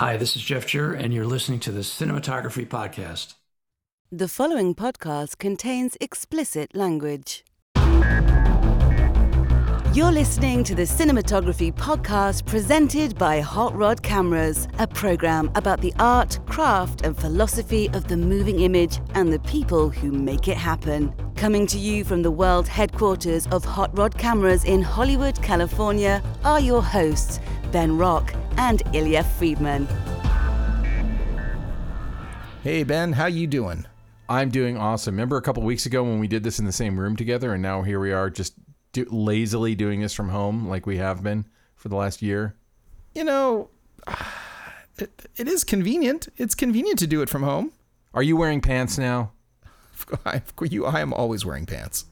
Hi, this is Jeff Jur, and you're listening to the Cinematography Podcast. The following podcast contains explicit language. You're listening to the Cinematography Podcast presented by Hot Rod Cameras, a program about the art, craft, and philosophy of the moving image and the people who make it happen. Coming to you from the world headquarters of Hot Rod Cameras in Hollywood, California, are your hosts, Ben Rock and Ilya Friedman. Hey Ben, how you doing? I'm doing awesome. Remember a couple weeks ago when we did this in the same room together, and now here we are just do, lazily doing this from home like we have been for the last year? You know, it, it is convenient. It's convenient to do it from home. Are you wearing pants now? I, you, I am always wearing pants.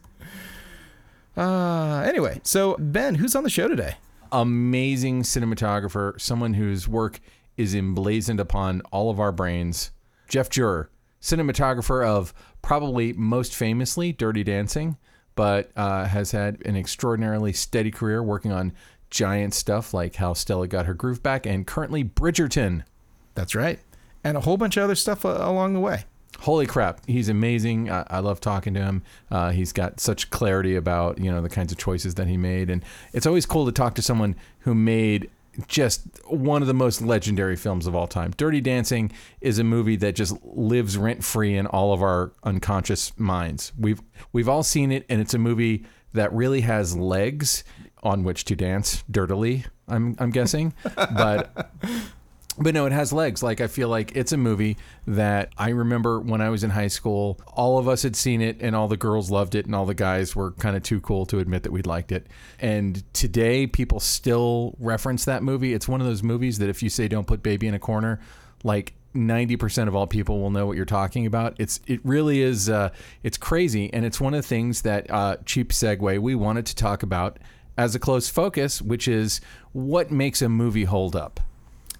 Uh, anyway, so Ben, who's on the show today? Amazing cinematographer, someone whose work is emblazoned upon all of our brains. Jeff Jur, cinematographer of probably most famously Dirty Dancing, but uh, has had an extraordinarily steady career working on giant stuff like How Stella Got Her Groove Back and currently Bridgerton. That's right. And a whole bunch of other stuff uh, along the way holy crap, he's amazing. I, I love talking to him. Uh, he's got such clarity about you know the kinds of choices that he made, and it's always cool to talk to someone who made just one of the most legendary films of all time. Dirty Dancing is a movie that just lives rent free in all of our unconscious minds. We've we've all seen it, and it's a movie that really has legs on which to dance dirtily. I'm I'm guessing, but but no, it has legs. Like I feel like it's a movie that I remember when I was in high school. All of us had seen it, and all the girls loved it, and all the guys were kind of too cool to admit that we'd liked it. And today, people still reference that movie. It's one of those movies that if you say "Don't put baby in a corner," like 90% of all people will know what you're talking about. It's it really is uh, it's crazy and it's one of the things that uh, cheap segue we wanted to talk about as a close focus, which is what makes a movie hold up.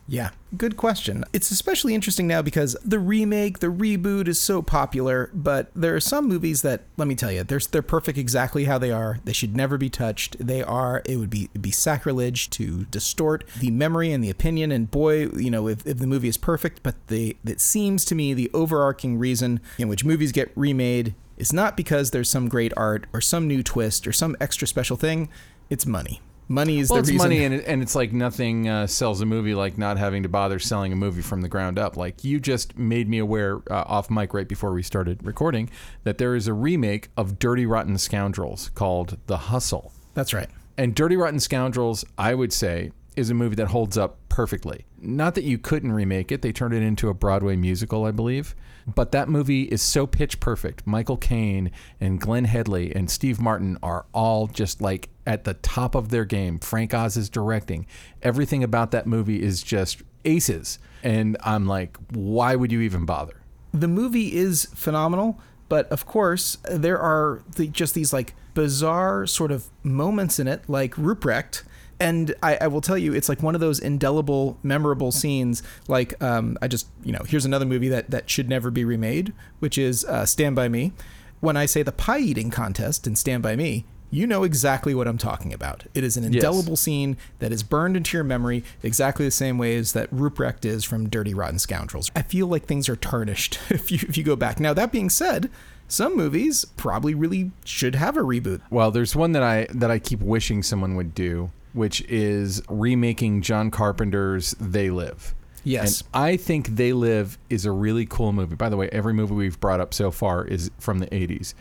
Yeah, good question. It's especially interesting now because the remake, the reboot is so popular, but there are some movies that let me tell you, they're they're perfect exactly how they are. They should never be touched. They are it would be be sacrilege to distort the memory and the opinion and boy, you know, if, if the movie is perfect, but the it seems to me the overarching reason in which movies get remade is not because there's some great art or some new twist or some extra special thing, it's money money is well, the it's reason. money, and, it, and it's like nothing uh, sells a movie like not having to bother selling a movie from the ground up. Like you just made me aware uh, off mic right before we started recording that there is a remake of Dirty Rotten Scoundrels called The Hustle. That's right. And Dirty Rotten Scoundrels, I would say, is a movie that holds up perfectly. Not that you couldn't remake it; they turned it into a Broadway musical, I believe. But that movie is so pitch perfect. Michael Caine and Glenn Headley and Steve Martin are all just like at the top of their game. Frank Oz is directing. Everything about that movie is just aces. And I'm like, why would you even bother? The movie is phenomenal, but of course, there are the, just these like bizarre sort of moments in it, like Ruprecht and I, I, will tell you, it's like one of those indelible, memorable scenes. Like, um, I just, you know, here's another movie that that should never be remade, which is uh, Stand by Me. When I say the pie eating contest in Stand by Me, you know exactly what I'm talking about. It is an indelible yes. scene that is burned into your memory exactly the same way as that Ruprecht is from Dirty Rotten Scoundrels. I feel like things are tarnished if you if you go back. Now that being said, some movies probably really should have a reboot. Well, there's one that I that I keep wishing someone would do, which is remaking John Carpenter's They Live. Yes. And I think They Live is a really cool movie. By the way, every movie we've brought up so far is from the 80s.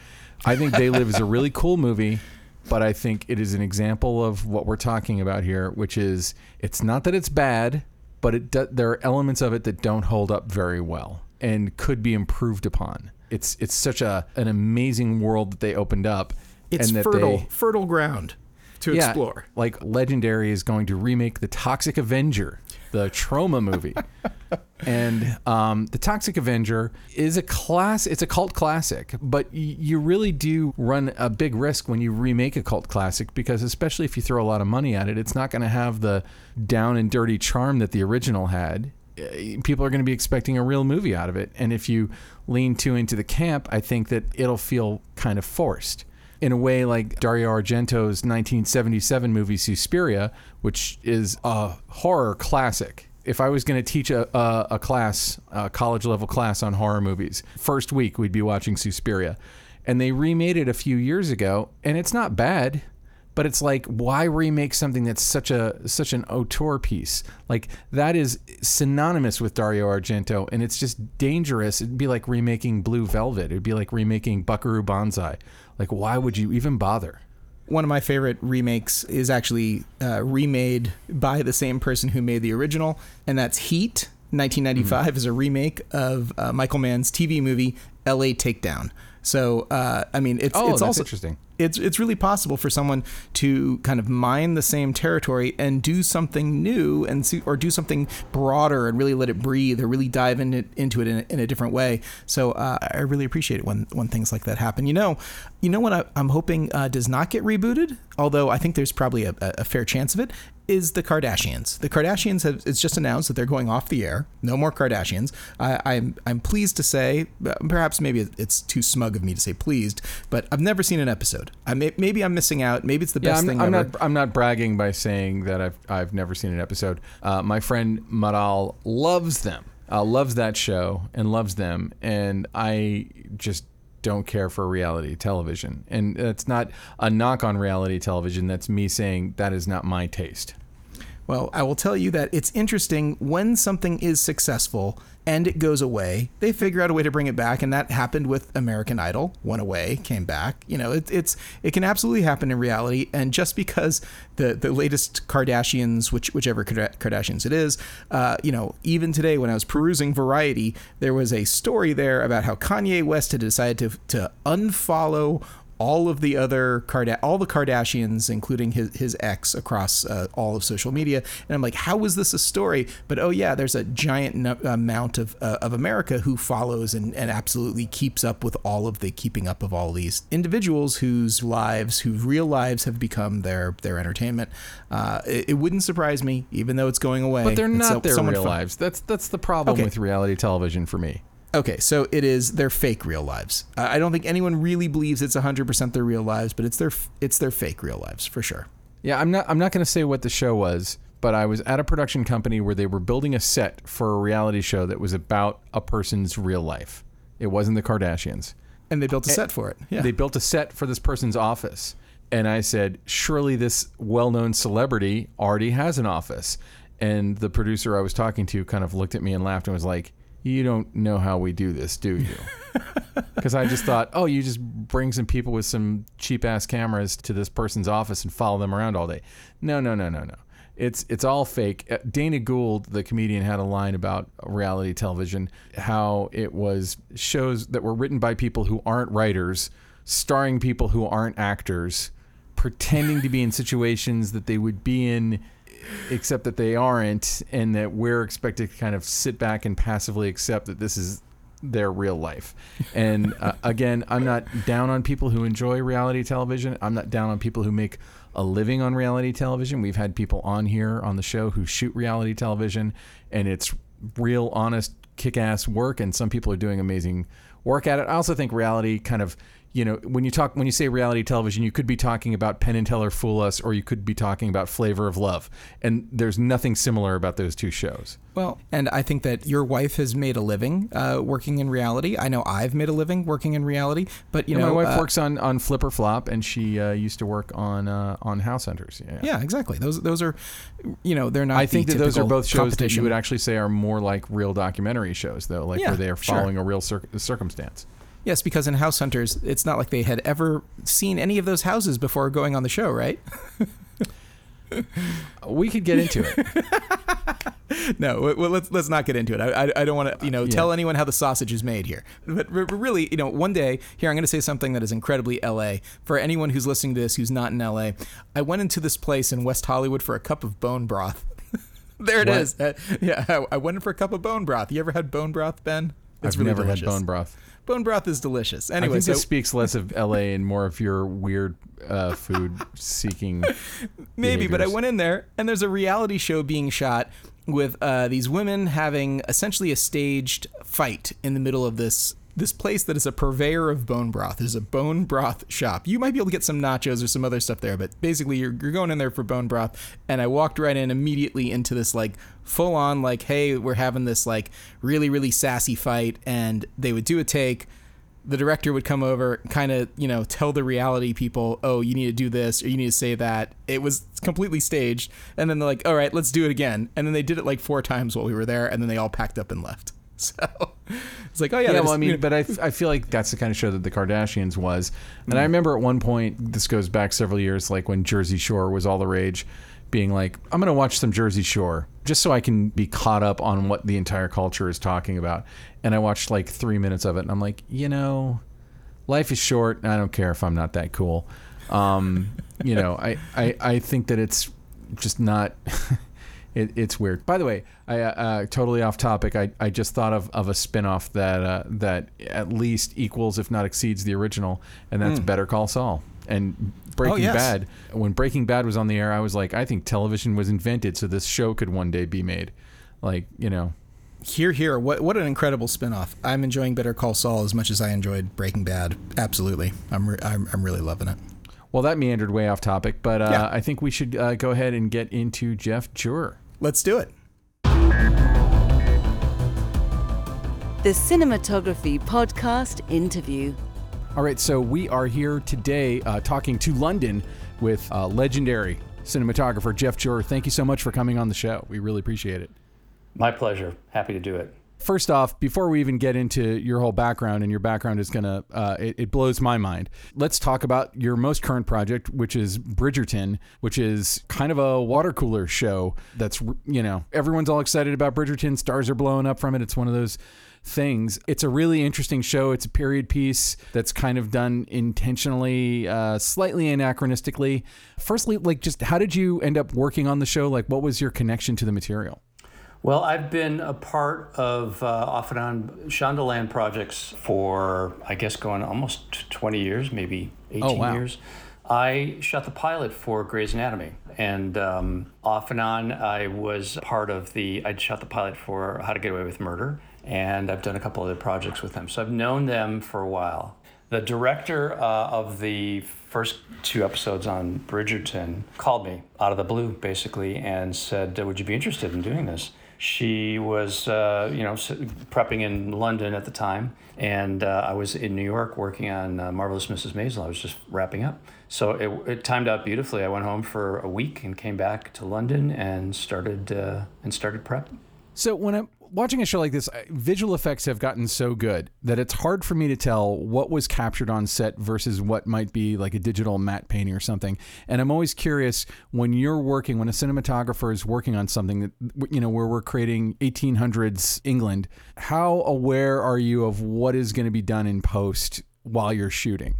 I think They Live is a really cool movie, but I think it is an example of what we're talking about here, which is it's not that it's bad, but it do, there are elements of it that don't hold up very well and could be improved upon. It's it's such a an amazing world that they opened up. It's fertile, they, fertile ground to yeah, explore. Like Legendary is going to remake the Toxic Avenger, the Troma movie. and um, the Toxic Avenger is a class. It's a cult classic, but y- you really do run a big risk when you remake a cult classic because, especially if you throw a lot of money at it, it's not going to have the down and dirty charm that the original had. Uh, people are going to be expecting a real movie out of it, and if you lean too into the camp, I think that it'll feel kind of forced in a way like Dario Argento's 1977 movie Suspiria, which is a horror classic. if I was going to teach a, a, a class, a college level class on horror movies, first week we'd be watching Suspiria. And they remade it a few years ago, and it's not bad but it's like why remake something that's such a such an auteur piece like that is synonymous with dario argento and it's just dangerous it'd be like remaking blue velvet it'd be like remaking buckaroo banzai like why would you even bother one of my favorite remakes is actually uh, remade by the same person who made the original, and that's Heat. 1995 Mm-hmm. is a remake of uh, Michael Mann's TV movie L.A. Takedown. So, uh, I mean, it's Oh, it's also interesting. It's it's really possible for someone to kind of mine the same territory and do something new and see, or do something broader and really let it breathe or really dive in it, into it in a, in a different way. So uh, I really appreciate it when when things like that happen. You know, you know what I, I'm hoping uh, does not get rebooted, although I think there's probably a, a fair chance of it. Is the Kardashians? The Kardashians have it's just announced that they're going off the air. No more Kardashians. I, I'm I'm pleased to say, perhaps maybe it's too smug of me to say pleased, but I've never seen an episode. I may, maybe I'm missing out. Maybe it's the Yeah, best I'm, thing I'm ever. not. I'm not bragging by saying that I've I've never seen an episode. Uh, my friend Maral loves them, uh, loves that show, and loves them, and I just don't care for reality television. And that's not a knock on reality television. That's me saying that is not my taste. Well, I will tell you that it's interesting when something is successful and it goes away, they figure out a way to bring it back, and that happened with American Idol. Went away, came back. You know, it, it's it can absolutely happen in reality. And just because the the latest Kardashians, which whichever Kardashians it is, uh, you know, even today when I was perusing Variety, there was a story there about how Kanye West had decided to to unfollow all of the other Card- all the Kardashians, including his his ex, across uh, all of social media. And I'm like, how is this a story? But oh yeah, there's a giant no- amount of uh, of America who follows and, and absolutely keeps up with all of the keeping up of all these individuals whose lives, whose real lives, have become their their entertainment. Uh, it, it wouldn't surprise me, even though it's going away. But they're not so- their real fo- lives. That's that's the problem Okay. with reality television for me. Okay, so it is their fake real lives. I don't think anyone really believes it's 100% their real lives, but it's their it's their fake real lives for sure. Yeah, I'm not. I'm not going to say what the show was, but I was at a production company where they were building a set for a reality show that was about a person's real life. It wasn't the Kardashians. And they built a set for it. Yeah. They built a set for this person's office, and I said, "Surely this well-known celebrity already has an office." And the producer I was talking to kind of looked at me and laughed and was like, "You don't know how we do this, do you?" Because I just thought, oh, you just bring some people with some cheap ass cameras to this person's office and follow them around all day. No, no, no, no, no. It's it's all fake. Uh, Dana Gould, the comedian, had a line about reality television, how it was shows that were written by people who aren't writers, starring people who aren't actors, pretending to be in situations that they would be in except that they aren't and that we're expected to kind of sit back and passively accept that this is their real life. And uh, again, I'm not down on people who enjoy reality television. I'm not down on people who make a living on reality television. We've had people on here on the show who shoot reality television and it's real honest kick-ass work and some people are doing amazing work at it. I also think reality kind of you know, when you talk when you say reality television, you could be talking about Penn and Teller Fool Us, or you could be talking about Flavor of Love, and there's nothing similar about those two shows. Well, and I think that your wife has made a living uh, working in reality. I know I've made a living working in reality, but you Yeah, know, my wife uh, works on on Flip or Flop, and she uh, used to work on uh, on House Hunters. Yeah. Yeah, exactly. Those those are, you know, they're not. I think that those are both shows that you would actually say are more like real documentary shows, though, like Yeah, where they are sure. following a real cir- circumstance. Yes, because in House Hunters, it's not like they had ever seen any of those houses before going on the show, right? We could get into it. no, well, let's let's not get into it. I, I, I don't want to, you know, Yeah. tell anyone how the sausage is made here. But really, you know, one day here, I'm going to say something that is incredibly LA. For anyone who's listening to this who's not in LA, I went into this place in West Hollywood for a cup of bone broth. there it What? is. Uh, yeah, I, I went in for a cup of bone broth. You ever had bone broth, Ben? It's I've really never delicious. had bone broth. Bone broth is delicious. I Anyway, think so this speaks less of LA and more of your weird uh, food seeking. Maybe, but I went in there and there's a reality show being shot with uh, these women having essentially a staged fight in the middle of this this place that is a purveyor of bone broth. Is a bone broth shop. You might be able to get some nachos or some other stuff there, but basically you're, you're going in there for bone broth. And I walked right in immediately into this like full on like, hey, we're having this like really really sassy fight, and they would do a take the director would come over, kind of, you know, tell the reality people, oh, you need to do this or you need to say that. It was completely staged. And then they're like, all right, let's do it again. And then they did it like four times while we were there. And then they all packed up and left. So it's like, oh, yeah. Yeah, well, I mean, but I, I feel like that's the kind of show that the Kardashians was. And I remember at one point, this goes back several years, like when Jersey Shore was all the rage, being like, I'm going to watch some Jersey Shore just so I can be caught up on what the entire culture is talking about. And I watched like three minutes of it, and I'm like, you know, life is short, and I don't care if I'm not that cool. Um, you know, I, I, I think that it's just not. It, it's weird. By the way, I uh, uh, totally off topic. I, I just thought of, of a spinoff that uh, that at least equals, if not exceeds, the original, and that's Better Call Saul. And Breaking yes. Bad. When Breaking Bad was on the air, I was like, I think television was invented so this show could one day be made. Like, you know, here, here. What, what an incredible spinoff. I'm enjoying Better Call Saul as much as I enjoyed Breaking Bad. Absolutely. I'm, re- I'm, I'm really loving it. well, that meandered way off topic, but uh, Yeah. I think we should uh, go ahead and get into Jeff Jur. Let's do it. The Cinematography Podcast interview. All right, so we are here today uh, talking to London with uh, legendary cinematographer Jeff Jur. Thank you so much for coming on the show. We really appreciate it. My pleasure. Happy to do it. First off, before we even get into your whole background, and your background is gonna, uh, it, it blows my mind. Let's talk about your most current project, which is Bridgerton, which is kind of a water cooler show. That's you know everyone's all excited about Bridgerton. Stars are blowing up from it. It's one of those things. It's a really interesting show. It's a period piece that's kind of done intentionally, uh, slightly anachronistically. Firstly, like just how did you end up working on the show? Like, what was your connection to the material? Well, I've been a part of uh, off and on Shondaland projects for, I guess, going almost 20 years, maybe 18 Oh, wow. years. I shot the pilot for Grey's Anatomy, and um, off and on, I was part of the. I shot the pilot for How to Get Away with Murder, and I've done a couple other projects with them. So I've known them for a while. The director uh, of the first two episodes on Bridgerton called me out of the blue, basically, and said, "Would you be interested in doing this?" She was, uh, you know, prepping in London at the time, and uh, I was in New York working on uh, Marvelous Mrs. Maisel. I was just wrapping up, so it, it timed out beautifully. I went home for a week and came back to London and started uh, and started prep. So when I'm watching a show like this, visual effects have gotten so good that it's hard for me to tell what was captured on set versus what might be like a digital matte painting or something. And I'm always curious when you're working, when a cinematographer is working on something that you know where we're creating 1800s England, how aware are you of what is going to be done in post while you're shooting?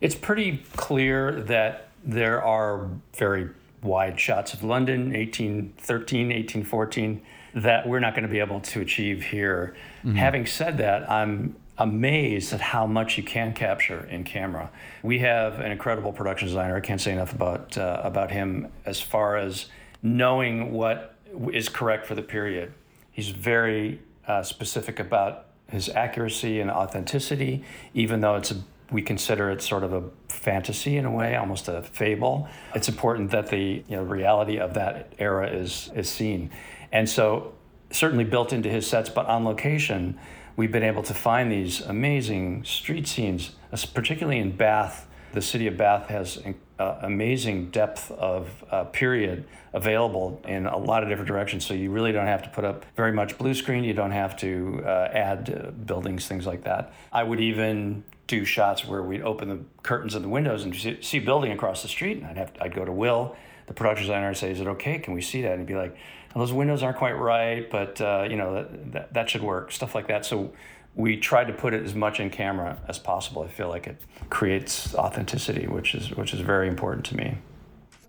It's pretty clear that there are very wide shots of London, 1813, 1814, that we're not going to be able to achieve here. Having said that, I'm amazed at how much you can capture in camera. We have an incredible production designer. I can't say enough about uh, about him as far as knowing what is correct for the period. He's very uh, specific about his accuracy and authenticity, even though it's a we consider it sort of a fantasy in a way, almost a fable. It's important that the you know, reality of that era is is seen, and so certainly built into his sets, but on location, we've been able to find these amazing street scenes, particularly in Bath. The city of Bath has uh, amazing depth of uh, period available in a lot of different directions. So you really don't have to put up very much blue screen. You don't have to uh, add uh, buildings, things like that. I would even do shots where we'd open the curtains and the windows and see, see a building across the street, and I'd have I'd go to Will, the production designer, and say, "Is it okay? Can we see that?" And he'd be like, "Well, "Those windows aren't quite right, but uh, you know that, that that should work." Stuff like that. So we tried to put it as much in camera as possible. I feel like it creates authenticity, which is which is very important to me.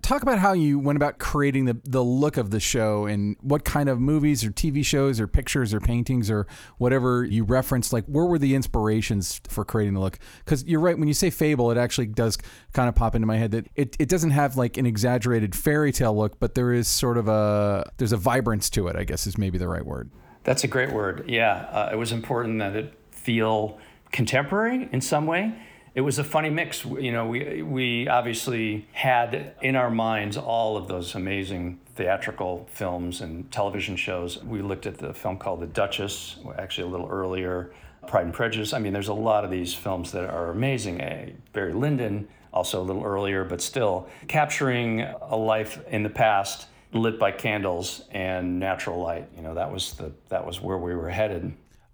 Talk about how you went about creating the, the look of the show and what kind of movies or TV shows or pictures or paintings or whatever you referenced. Like, where were the inspirations for creating the look? Because you're right, when you say fable, it actually does kind of pop into my head that it, it doesn't have like an exaggerated fairy tale look, but there is sort of a, there's a vibrance to it, I guess is maybe the right word. That's a great word. Yeah, uh, it was important that it feel contemporary in some way. It was a funny mix. You know, we we obviously had in our minds all of those amazing theatrical films and television shows. We looked at the film called The Duchess, actually a little earlier, Pride and Prejudice. I mean, there's a lot of these films that are amazing. Barry Lyndon, also a little earlier, but still capturing a life in the past lit by candles and natural light. You know, that was the that was where we were headed.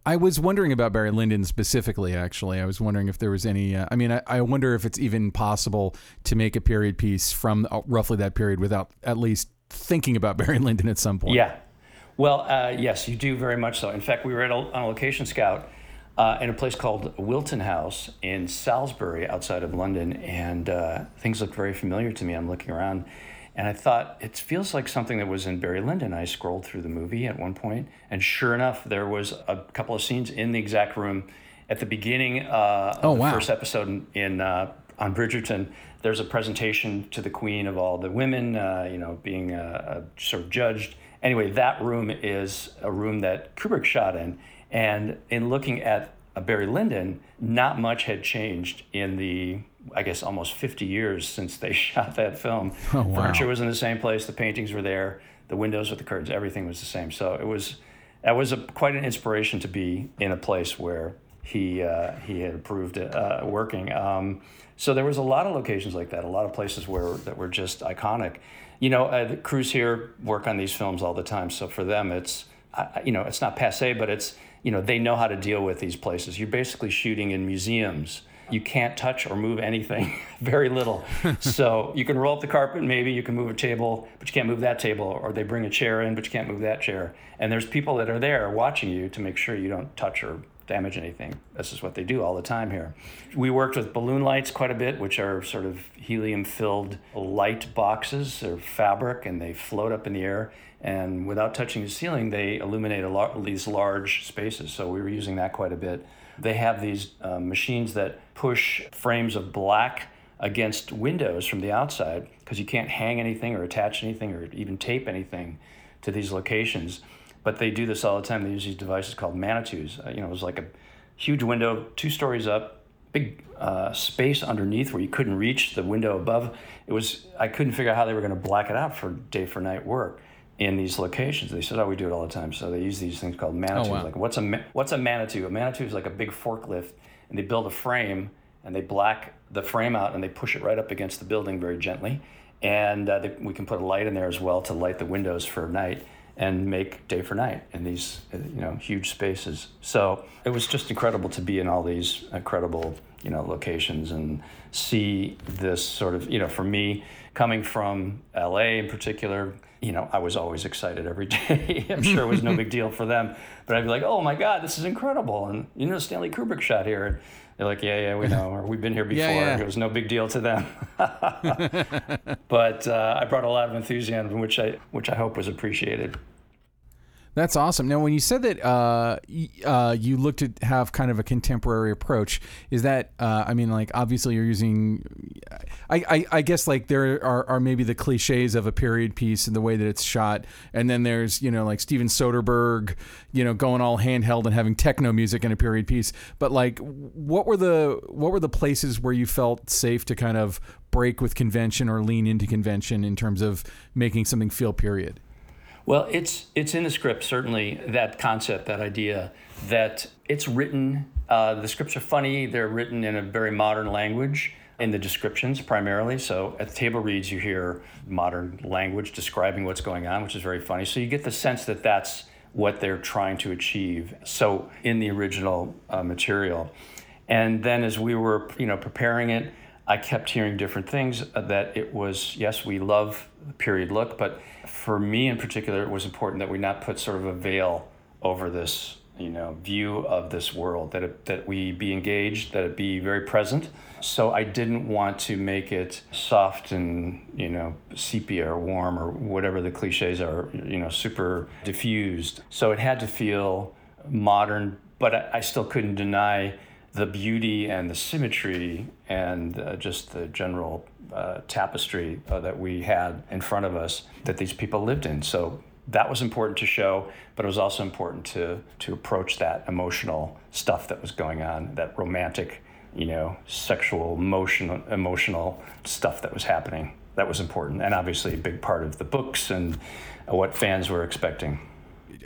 I was wondering about Barry Lyndon specifically. Actually, I was wondering if there was any. Uh, I mean, I, I, wonder if it's even possible to make a period piece from uh, roughly that period without at least thinking about Barry Lyndon at some point. Yeah. Well, uh, yes, you do very much so. In fact, we were a, on a location scout uh, in a place called Wilton House in Salisbury, outside of London, and uh, things looked very familiar to me. I'm looking around and I thought, it feels like something that was in Barry Lyndon. I scrolled through the movie at one point, and sure enough, there was a couple of scenes in the exact room at the beginning uh, of oh, the wow. first episode in, uh, on Bridgerton. There's a presentation to the Queen of all the women, uh, you know, being uh, uh, sort of judged. Anyway, that room is a room that Kubrick shot in, and in looking at Barry Lyndon, not much had changed in the I guess almost 50 years since they shot that film. Oh, wow. Furniture was in the same place, the paintings were there, the windows with the curtains, everything was the same. So it was that was a, quite an inspiration to be in a place where he uh, he had approved uh, working. Um, so there was a lot of locations like that, a lot of places where that were just iconic. You know, uh, the crews here work on these films all the time, so for them it's you know it's not passe, but it's you know they know how to deal with these places. You're basically shooting in museums you can't touch or move anything, very little. so you can roll up the carpet, maybe you can move a table, but you can't move that table. Or they bring a chair in, but you can't move that chair. And there's people that are there watching you to make sure you don't touch or damage anything. This is what they do all the time here. We worked with balloon lights quite a bit, which are sort of helium filled light boxes or fabric, and they float up in the air. And without touching the ceiling, they illuminate a lot these large spaces. So we were using that quite a bit. They have these uh, machines that push frames of black against windows from the outside because you can't hang anything or attach anything or even tape anything to these locations. But they do this all the time. They use these devices called Manitous. Uh, you know, it was like a huge window, two stories up, big uh, space underneath where you couldn't reach the window above. It was I couldn't figure out how they were going to black it out for day for night work in these locations. They said, "Oh, we do it all the time." So they use these things called Manitous. Oh, wow. Like, what's a what's a Manitou? A Manitou is like a big forklift, and they build a frame and they black the frame out and they push it right up against the building very gently, and uh, they, we can put a light in there as well to light the windows for night and make day for night in these uh, you know huge spaces. So it was just incredible to be in all these incredible you know locations and see this sort of you know for me coming from LA in particular you know, I was always excited every day. I'm sure it was no big deal for them, but I'd be like, "Oh my God, this is incredible!" And you know, Stanley Kubrick shot here, and they're like, "Yeah, yeah, we know," or "We've been here before." Yeah, yeah. It was no big deal to them. but uh, I brought a lot of enthusiasm, which I which I hope was appreciated. That's awesome. Now, when you said that uh, uh, you looked to have kind of a contemporary approach, is that uh, I mean, like obviously you're using, I, I, I, guess like there are, are maybe the cliches of a period piece and the way that it's shot, and then there's you know like Steven Soderbergh, you know, going all handheld and having techno music in a period piece. But like, what were the what were the places where you felt safe to kind of break with convention or lean into convention in terms of making something feel period? Well, it's it's in the script certainly that concept, that idea that it's written. Uh, the scripts are funny. They're written in a very modern language in the descriptions primarily. So at the table reads, you hear modern language describing what's going on, which is very funny. So you get the sense that that's what they're trying to achieve. So in the original uh, material, and then as we were you know preparing it, I kept hearing different things uh, that it was yes, we love period look, but for me in particular, it was important that we not put sort of a veil over this, you know, view of this world. That it, that we be engaged, that it be very present. So I didn't want to make it soft and you know sepia or warm or whatever the cliches are, you know, super diffused. So it had to feel modern, but I, I still couldn't deny the beauty and the symmetry and uh, just the general uh, tapestry uh, that we had in front of us that these people lived in. So that was important to show, but it was also important to to approach that emotional stuff that was going on, that romantic, you know, sexual, emotional, emotional stuff that was happening. That was important, and obviously a big part of the books and what fans were expecting.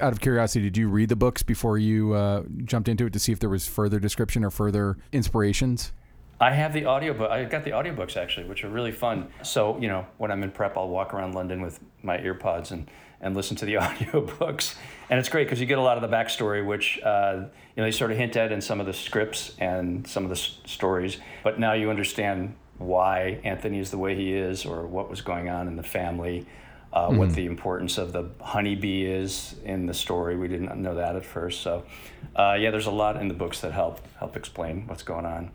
Out of curiosity, did you read the books before you uh, jumped into it to see if there was further description or further inspirations? I have the audiobook. I got the audiobooks actually, which are really fun. So, you know, when I'm in prep, I'll walk around London with my earpods and, and listen to the audiobooks. And it's great because you get a lot of the backstory, which, uh, you know, they sort of hint at in some of the scripts and some of the s- stories. But now you understand why Anthony is the way he is or what was going on in the family. Uh, What the importance of the honeybee is in the story, we didn't know that at first. So, uh, yeah, there's a lot in the books that help help explain what's going on.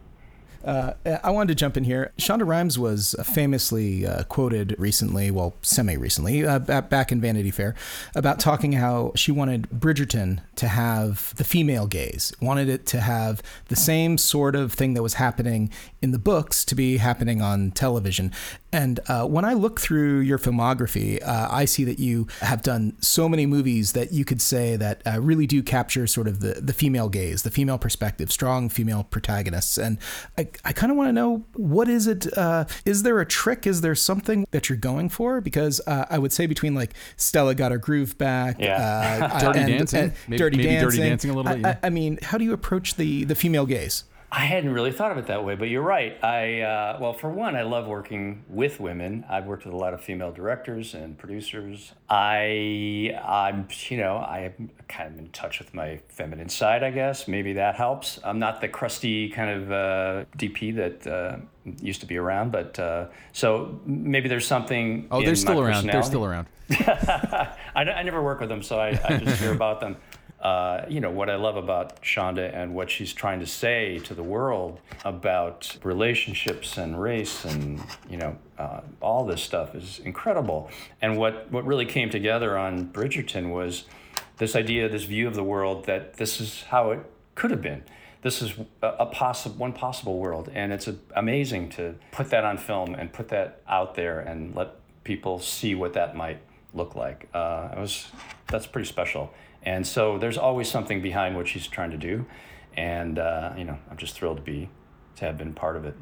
Uh, I wanted to jump in here. Shonda Rhimes was famously uh, quoted recently, well, semi recently, uh, back in Vanity Fair, about talking how she wanted Bridgerton to have the female gaze, wanted it to have the same sort of thing that was happening in the books to be happening on television. And uh, when I look through your filmography, uh, I see that you have done so many movies that you could say that uh, really do capture sort of the, the female gaze, the female perspective, strong female protagonists. And I, I kind of want to know what is it? Uh, is there a trick? Is there something that you're going for? Because uh, I would say between like Stella got her groove back, Yeah. uh, Dirty and- Dancing. and Maybe- dirty maybe Dirty dancing, Dancing a little bit, I- yeah. I, I mean, how do you approach the the female gaze? I hadn't really thought of it that way, but you're right. I uh, well, for one, I love working with women. I've worked with a lot of female directors and producers. I, I'm, you know, I'm kind of in touch with my feminine side. I guess maybe that helps. I'm not the crusty kind of uh, DP that uh, used to be around, but uh, so maybe there's something. Oh, they're still around. They're still around. I, I never work with them, so I, I just hear about them. Uh, you know, what I love about Shonda and what she's trying to say to the world about relationships and race and, you know, uh, all this stuff is incredible. And what, what really came together on Bridgerton was this idea, this view of the world that this is how it could have been. This is a, a possible one possible world, and it's a, amazing to put that on film and put that out there and let people see what that might look like. Uh, it was that's pretty special, and so there's always something behind what she's trying to do, and uh, you know I'm just thrilled to be to have been part of it.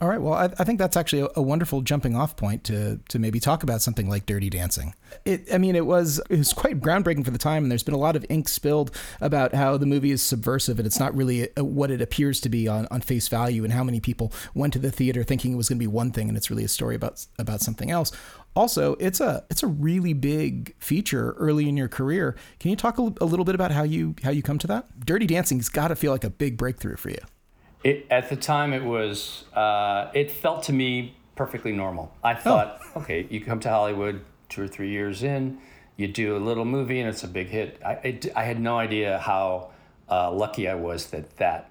All right. Well, I, I think that's actually a, a wonderful jumping off point to to maybe talk about something like Dirty Dancing. It, I mean, it was it was quite groundbreaking for the time, and there's been a lot of ink spilled about how the movie is subversive and it's not really a, what it appears to be on, on face value, and how many people went to the theater thinking it was going to be one thing, and it's really a story about about something else. Also, it's a it's a really big feature early in your career. Can you talk a, a little bit about how you how you come to that? Dirty Dancing's got to feel like a big breakthrough for you. It, at the time, it was. Uh, it felt to me perfectly normal. I thought, okay, you come to Hollywood two or three years in, you do a little movie, and it's a big hit. I, it, I had no idea how uh, lucky I was that that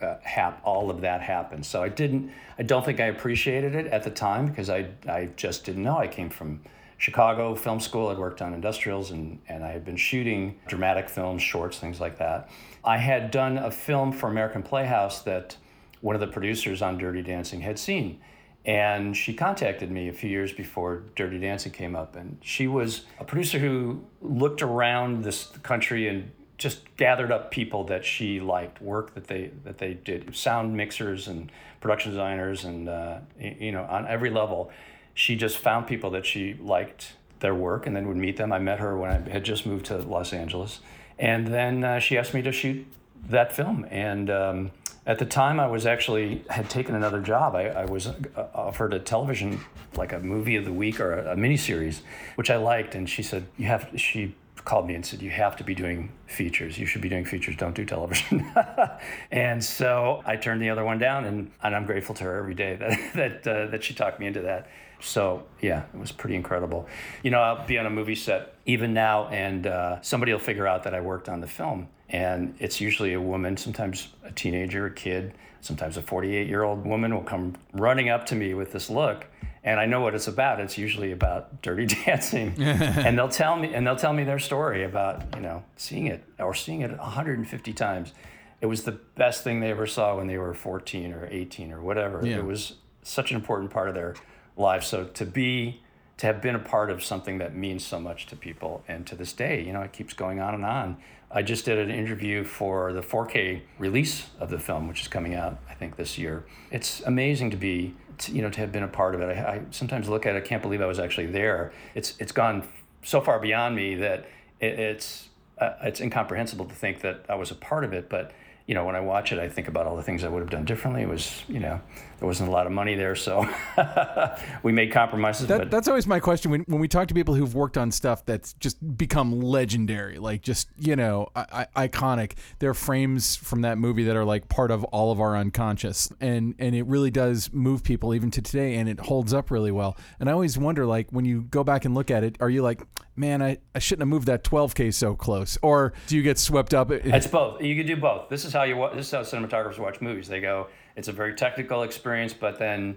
uh, hap- all of that happened. So I didn't. I don't think I appreciated it at the time because I I just didn't know. I came from Chicago Film School. I'd worked on industrials and, and I had been shooting dramatic films, shorts, things like that. I had done a film for American Playhouse that one of the producers on Dirty Dancing had seen. And she contacted me a few years before Dirty Dancing came up. And she was a producer who looked around this country and just gathered up people that she liked, work that they that they did, sound mixers and production designers, and uh, you know on every level. She just found people that she liked their work, and then would meet them. I met her when I had just moved to Los Angeles, and then uh, she asked me to shoot that film. And um, at the time, I was actually had taken another job. I, I was uh, offered a television, like a movie of the week or a, a miniseries, which I liked. And she said, "You have." She called me and said, "You have to be doing features. You should be doing features. Don't do television." and so I turned the other one down, and, and I'm grateful to her every day that that uh, that she talked me into that. So yeah, it was pretty incredible. You know, I'll be on a movie set even now, and uh, somebody will figure out that I worked on the film, and it's usually a woman, sometimes a teenager, a kid, sometimes a 48 year old woman will come running up to me with this look and I know what it's about. It's usually about dirty dancing, and they'll tell me and they'll tell me their story about you know seeing it or seeing it 150 times. It was the best thing they ever saw when they were 14 or 18 or whatever. Yeah. It was such an important part of their life. So to be to have been a part of something that means so much to people. And to this day, you know, it keeps going on and on. I just did an interview for the 4K release of the film, which is coming out, I think, this year. It's amazing to be, to, you know, to have been a part of it. I, I sometimes look at it, I can't believe I was actually there. It's it's gone so far beyond me that it, it's uh, it's incomprehensible to think that I was a part of it, but you know, when I watch it, I think about all the things I would have done differently. It was, you know, there wasn't a lot of money there, so we made compromises. That, but that's always my question when, when we talk to people who've worked on stuff that's just become legendary, like just you know, I, I, iconic. There are frames from that movie that are like part of all of our unconscious, and and it really does move people even to today, and it holds up really well. And I always wonder, like, when you go back and look at it, are you like, man, I, I shouldn't have moved that 12k so close, or do you get swept up? It's both. You can do both. This is how you this is how cinematographers watch movies. They go, it's a very technical experience, but then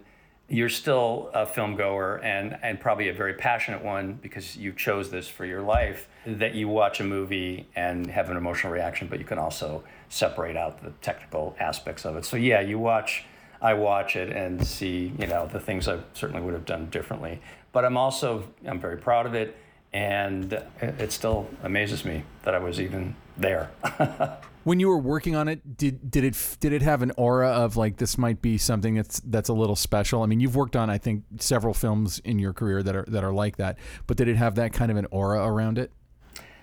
you're still a film goer and, and probably a very passionate one because you chose this for your life that you watch a movie and have an emotional reaction but you can also separate out the technical aspects of it. So yeah you watch i watch it and see you know the things i certainly would have done differently. But i'm also i'm very proud of it and it still amazes me that i was even there when you were working on it, did did it did it have an aura of like this might be something that's that's a little special? I mean, you've worked on I think several films in your career that are that are like that, but did it have that kind of an aura around it?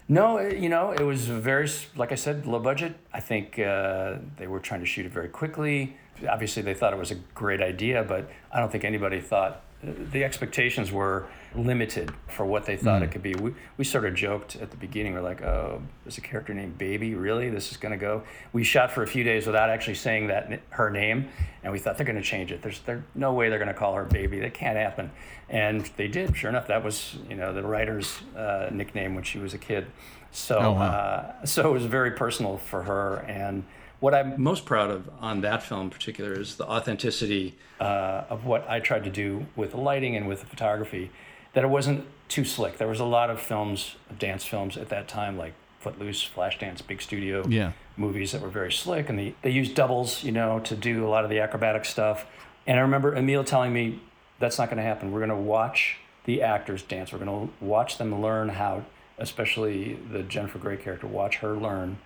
No, you know, it was very like I said, low budget. I think uh, they were trying to shoot it very quickly. Obviously, they thought it was a great idea, but I don't think anybody thought the expectations were limited for what they thought mm. it could be. We, we sort of joked at the beginning, we're like, oh, there's a character named Baby, really? This is going to go? We shot for a few days without actually saying that her name, and we thought they're going to change it. There's there, no way they're going to call her Baby. That can't happen. And they did. Sure enough, that was, you know, the writer's uh, nickname when she was a kid. So, oh, wow. uh, so it was very personal for her. And what I'm most proud of on that film in particular is the authenticity uh, of what I tried to do with the lighting and with the photography that it wasn't too slick. There was a lot of films, dance films at that time, like Footloose, Flashdance, big studio yeah. movies that were very slick, and they, they used doubles, you know, to do a lot of the acrobatic stuff. And I remember Emile telling me, "That's not going to happen. We're going to watch the actors dance. We're going to watch them learn how, especially the Jennifer Grey character, watch her learn."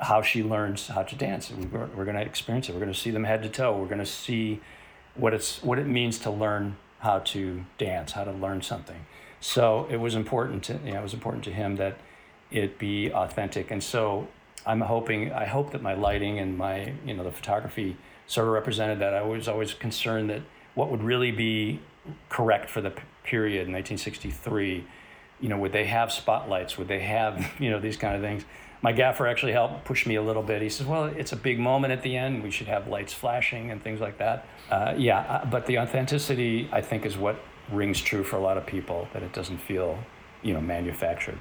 How she learns how to dance, and we're, we're going to experience it. We're going to see them head to toe. We're going to see what it's what it means to learn how to dance, how to learn something. So it was important to you know, it was important to him that it be authentic. And so I'm hoping I hope that my lighting and my you know the photography sort of represented that. I was always concerned that what would really be correct for the period 1963 you know would they have spotlights would they have you know these kind of things my gaffer actually helped push me a little bit. He says, "Well, it's a big moment at the end. We should have lights flashing and things like that." Uh, yeah, uh, but the authenticity, I think, is what rings true for a lot of people. That it doesn't feel, you know, manufactured.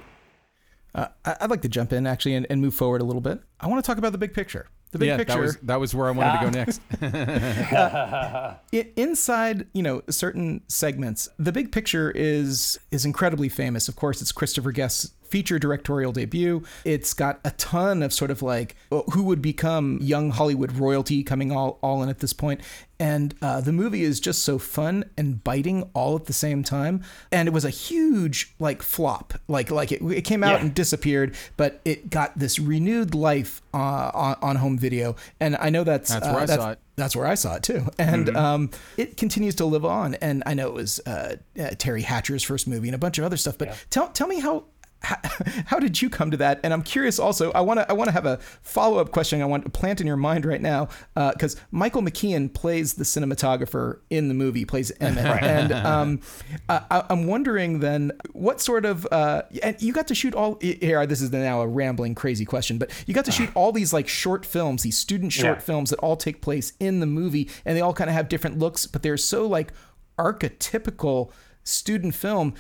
Uh, I'd like to jump in actually and, and move forward a little bit. I want to talk about the big picture. The big yeah, picture. That was, that was where I wanted to go next. uh, inside, you know, certain segments, the big picture is is incredibly famous. Of course, it's Christopher Guest's feature directorial debut. It's got a ton of sort of like who would become young Hollywood royalty coming all, all in at this point. And uh, the movie is just so fun and biting all at the same time. And it was a huge like flop. Like like it, it came out yeah. and disappeared, but it got this renewed life uh, on, on home video. And I know that's that's where uh, I that's, saw it that's where I saw it too, and mm-hmm. um, it continues to live on. And I know it was uh, uh, Teri Hatcher's first movie and a bunch of other stuff. But yeah. tell tell me how how, how, did you come to that? And I'm curious also. I want to I want to have a follow up question. I want to plant in your mind right now because uh, Michael McKean plays the cinematographer in the movie, plays Emmett, right. and um, I, am wondering then what sort of uh, and you got to shoot all here. This is now a rambling crazy question, but you got to shoot all these like short films, these student short yeah. films that all take place in the movie, and they all kind of have different looks, but they're so like archetypical student film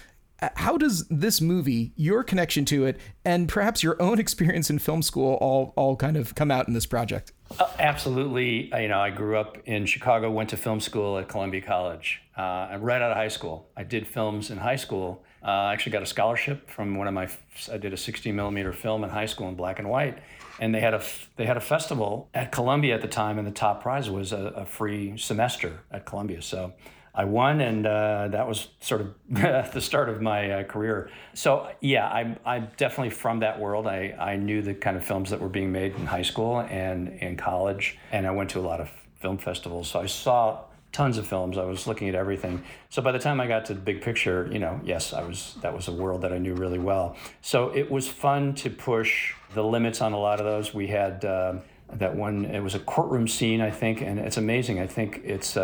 how does this movie, your connection to it, and perhaps your own experience in film school all all kind of come out in this project? Uh, absolutely. You know, I grew up in Chicago, went to film school at Columbia College. Uh, right out of high school, I did films in high school. Uh, I actually got a scholarship from one of my. I did a 60 millimeter film in high school in black and white, and they had a they had a festival at Columbia at the time, and the top prize was a, a free semester at Columbia. So I won, and uh, that was sort of the start of my uh, career. So yeah, I'm I'm definitely from that world. I I knew the kind of films that were being made in high school and in college, and I went to a lot of film festivals. So I saw tons of films. I was looking at everything. So by the time I got to the big picture, you know, yes, I was that was a world that I knew really well. So it was fun to push the limits on a lot of those. We had uh, that one. It was a courtroom scene, I think, and it's amazing. I think it's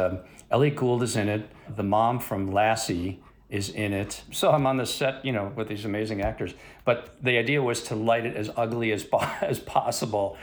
Elliott Gould is in it. The mom from Lassie is in it. So I'm on the set, you know, with these amazing actors. But the idea was to light it as ugly as as possible.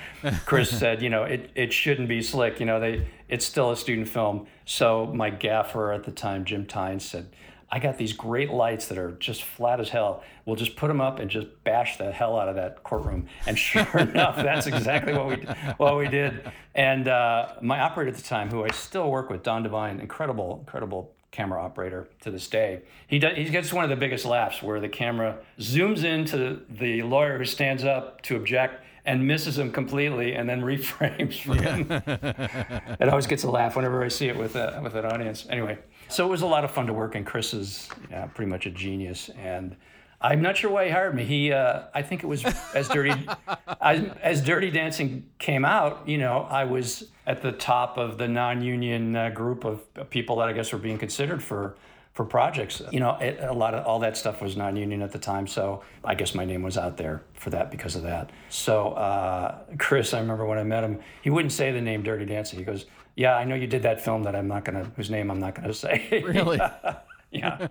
Chris said, you know, it, it shouldn't be slick. You know, they it's still a student film. So my gaffer at the time, Jim Tynes, said, I got these great lights that are just flat as hell. We'll just put them up and just bash the hell out of that courtroom. And sure enough, that's exactly what we what we did. And uh, my operator at the time, who I still work with, Don Devine, incredible, incredible camera operator to this day. He does, he gets one of the biggest laughs where the camera zooms into the lawyer who stands up to object and misses him completely and then reframes for him. it always gets a laugh whenever I see it with a, with an audience. Anyway, so it was a lot of fun to work and Chris is yeah, pretty much a genius and I'm not sure why he hired me. He, uh, I think it was as dirty, as, as Dirty Dancing came out. You know, I was at the top of the non-union uh, group of people that I guess were being considered for for projects. You know, it, a lot of all that stuff was non-union at the time, so I guess my name was out there for that because of that. So uh, Chris, I remember when I met him, he wouldn't say the name Dirty Dancing. He goes, "Yeah, I know you did that film that I'm not gonna, whose name I'm not gonna say." Really? yeah.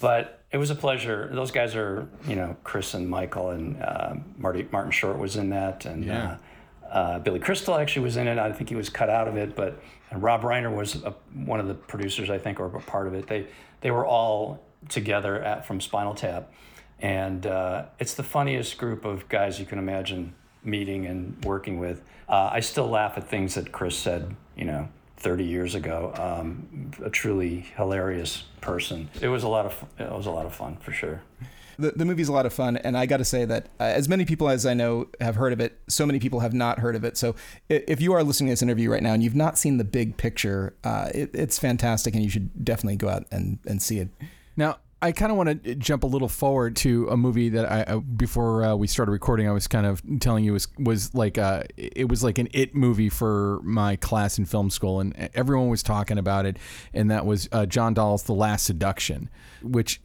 but it was a pleasure. Those guys are, you know, Chris and Michael and uh, Marty Martin Short was in that, and Yeah. uh, uh, Billy Crystal actually was in it. I think he was cut out of it, but Rob Reiner was a, one of the producers, I think, or a part of it. They they were all together at from Spinal Tap, and uh, it's the funniest group of guys you can imagine meeting and working with. Uh, I still laugh at things that Chris said, you know, 30 years ago. Um, a truly hilarious person. It was a lot of it was a lot of fun for sure. The, the movie's a lot of fun, and I got to say that uh, as many people as I know have heard of it, so many people have not heard of it. So if you are listening to this interview right now and you've not seen the big picture, uh, it, it's fantastic, and you should definitely go out and, and see it. Now, I kind of want to jump a little forward to a movie that I uh, before uh, we started recording, I was kind of telling you was was like uh, it was like an it movie for my class in film school, and everyone was talking about it, and that was uh, John Dahl's The Last Seduction, which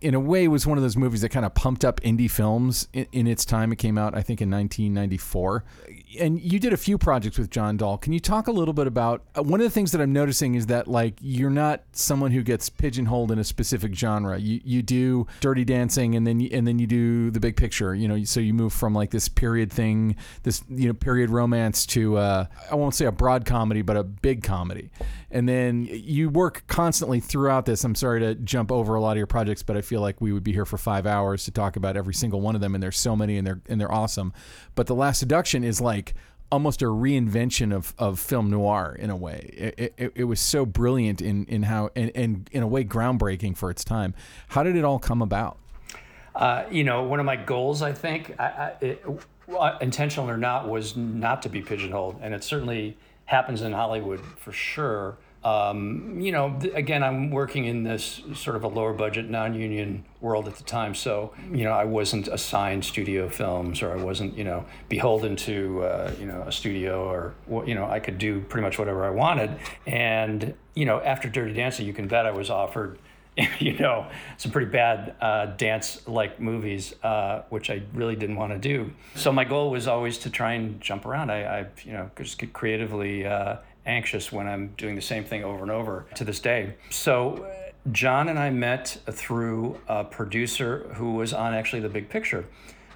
in a way was one of those movies that kind of pumped up indie films in, in its time. It came out, I think, in 1994 and you did a few projects with John Dahl. Can you talk a little bit about uh, one of the things that I'm noticing is that like you're not someone who gets pigeonholed in a specific genre. You you do Dirty Dancing and then you, and then you do the big picture. You know, so you move from like this period thing, this you know period romance to uh, I won't say a broad comedy, but a big comedy. And then you work constantly throughout this. I'm sorry to jump over a lot of your projects, but I feel like we would be here for five hours to talk about every single one of them. And there's so many, and they're and they're awesome. But the Last Seduction is like almost a reinvention of, of film noir in a way. It, it, it was so brilliant in, in how and, and in a way groundbreaking for its time. How did it all come about? Uh, you know, one of my goals, I think, I, I, it, intentional or not, was not to be pigeonholed, and it certainly happens in Hollywood for sure. Um, you know, again, I'm working in this sort of a lower budget, non-union world at the time, so you know, I wasn't assigned studio films, or I wasn't, you know, beholden to, uh, you know, a studio, or you know, I could do pretty much whatever I wanted. And you know, after Dirty Dancing, you can bet I was offered you know, some pretty bad uh, dance-like movies, uh, which I really didn't want to do. So my goal was always to try and jump around. I, I you know, just get creatively uh, anxious when I'm doing the same thing over and over to this day. So uh, John and I met through a producer who was on actually The Big Picture.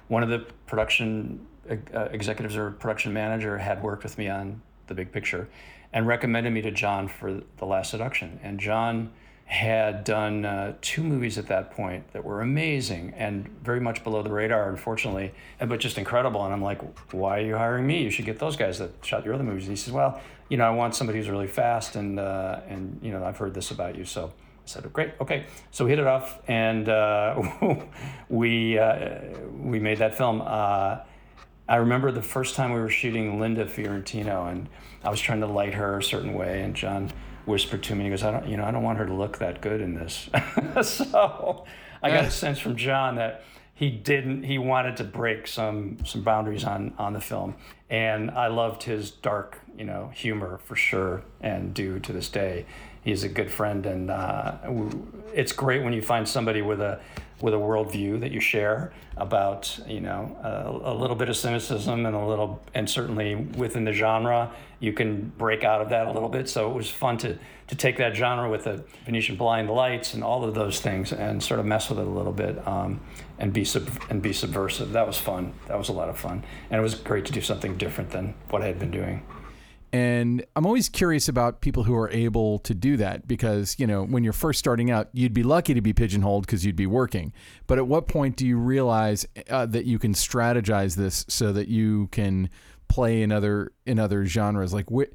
One of the production uh, executives or production manager had worked with me on The Big Picture and recommended me to John for The Last Seduction. And John had done uh, two movies at that point that were amazing and very much below the radar, unfortunately, but just incredible. And I'm like, why are you hiring me? You should get those guys that shot your other movies. And he says, well, you know, I want somebody who's really fast, and uh, and you know, I've heard this about you, so. I said, "Great, okay." So we hit it off, and uh, we uh, we made that film. Uh, I remember the first time we were shooting Linda Fiorentino, and I was trying to light her a certain way, and John whispered to me. He goes, I don't, you know, I don't want her to look that good in this. so I got a sense from John that he didn't. He wanted to break some some boundaries on on the film, and I loved his dark, you know, humor for sure, and do to this day. He's a good friend, and uh, it's great when you find somebody with a with a worldview that you share about you know a, a, little bit of cynicism and a little and certainly within the genre you can break out of that a little bit. So it was fun to to take that genre with the venetian blind lights and all of those things and sort of mess with it a little bit um, and be sub- and be subversive. That was fun. That was a lot of fun. And it was great to do something different than what i had been doing and I'm always curious about people who are able to do that because, you know, when you're first starting out, you'd be lucky to be pigeonholed because you'd be working. But at what point do you realize uh, that you can strategize this so that you can play in other in other genres. Like wh-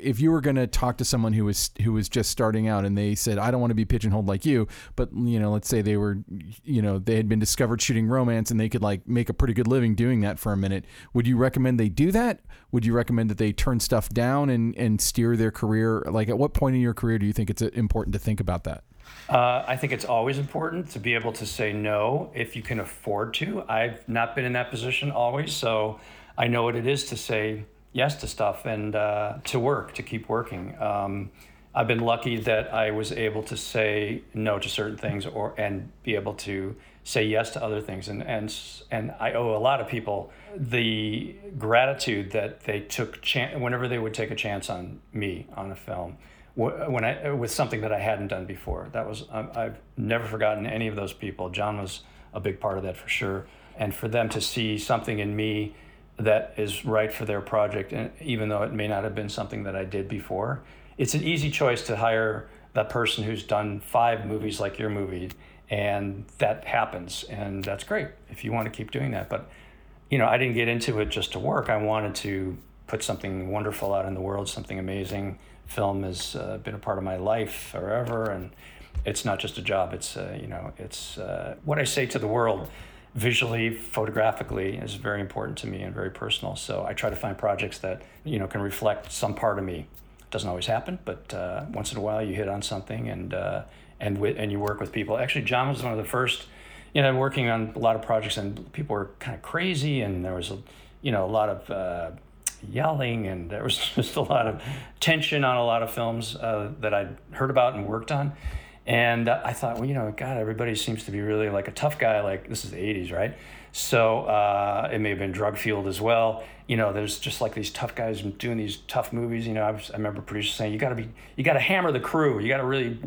if you were going to talk to someone who was who was just starting out and they said I don't want to be pigeonholed like you but you know let's say they were you know they had been discovered shooting romance and they could like make a pretty good living doing that for a minute would you recommend they do that? Would you recommend that they turn stuff down and and steer their career? Like at what point in your career do you think it's uh, important to think about that? Uh, I think it's always important to be able to say no if you can afford to. I've not been in that position always, so I know what it is to say yes to stuff and uh, to work, to keep working. Um, I've been lucky that I was able to say no to certain things or and be able to say yes to other things. And and and I owe a lot of people the gratitude that they took chance whenever they would take a chance on me on a film. When I with something that I hadn't done before. That was I've never forgotten any of those people. John was a big part of that for sure. And for them to see something in me that is right for their project, and even though it may not have been something that I did before. It's an easy choice to hire that person who's done five movies like your movie, and that happens, and that's great if you want to keep doing that. But you know, I didn't get into it just to work. I wanted to put something wonderful out in the world, something amazing. Film has uh, been a part of my life forever, and it's not just a job. It's uh, you know, it's uh, what I say to the world visually, photographically is very important to me and very personal. So I try to find projects that you know can reflect some part of me. It doesn't always happen, but uh, once in a while you hit on something and uh, and with, and you work with people. Actually, John was one of the first. You know, working on a lot of projects and people were kind of crazy, and there was a, you know, a lot of. Uh, yelling and there was just a lot of tension on a lot of films uh, that I'd heard about and worked on and I thought, well, you know, God, everybody seems to be really like a tough guy. Like this is the '80s, right? So uh, it may have been drug fueled as well. You know, there's just like these tough guys doing these tough movies. You know, I, was, I remember producers saying, you got to be, you got to hammer the crew. You got to really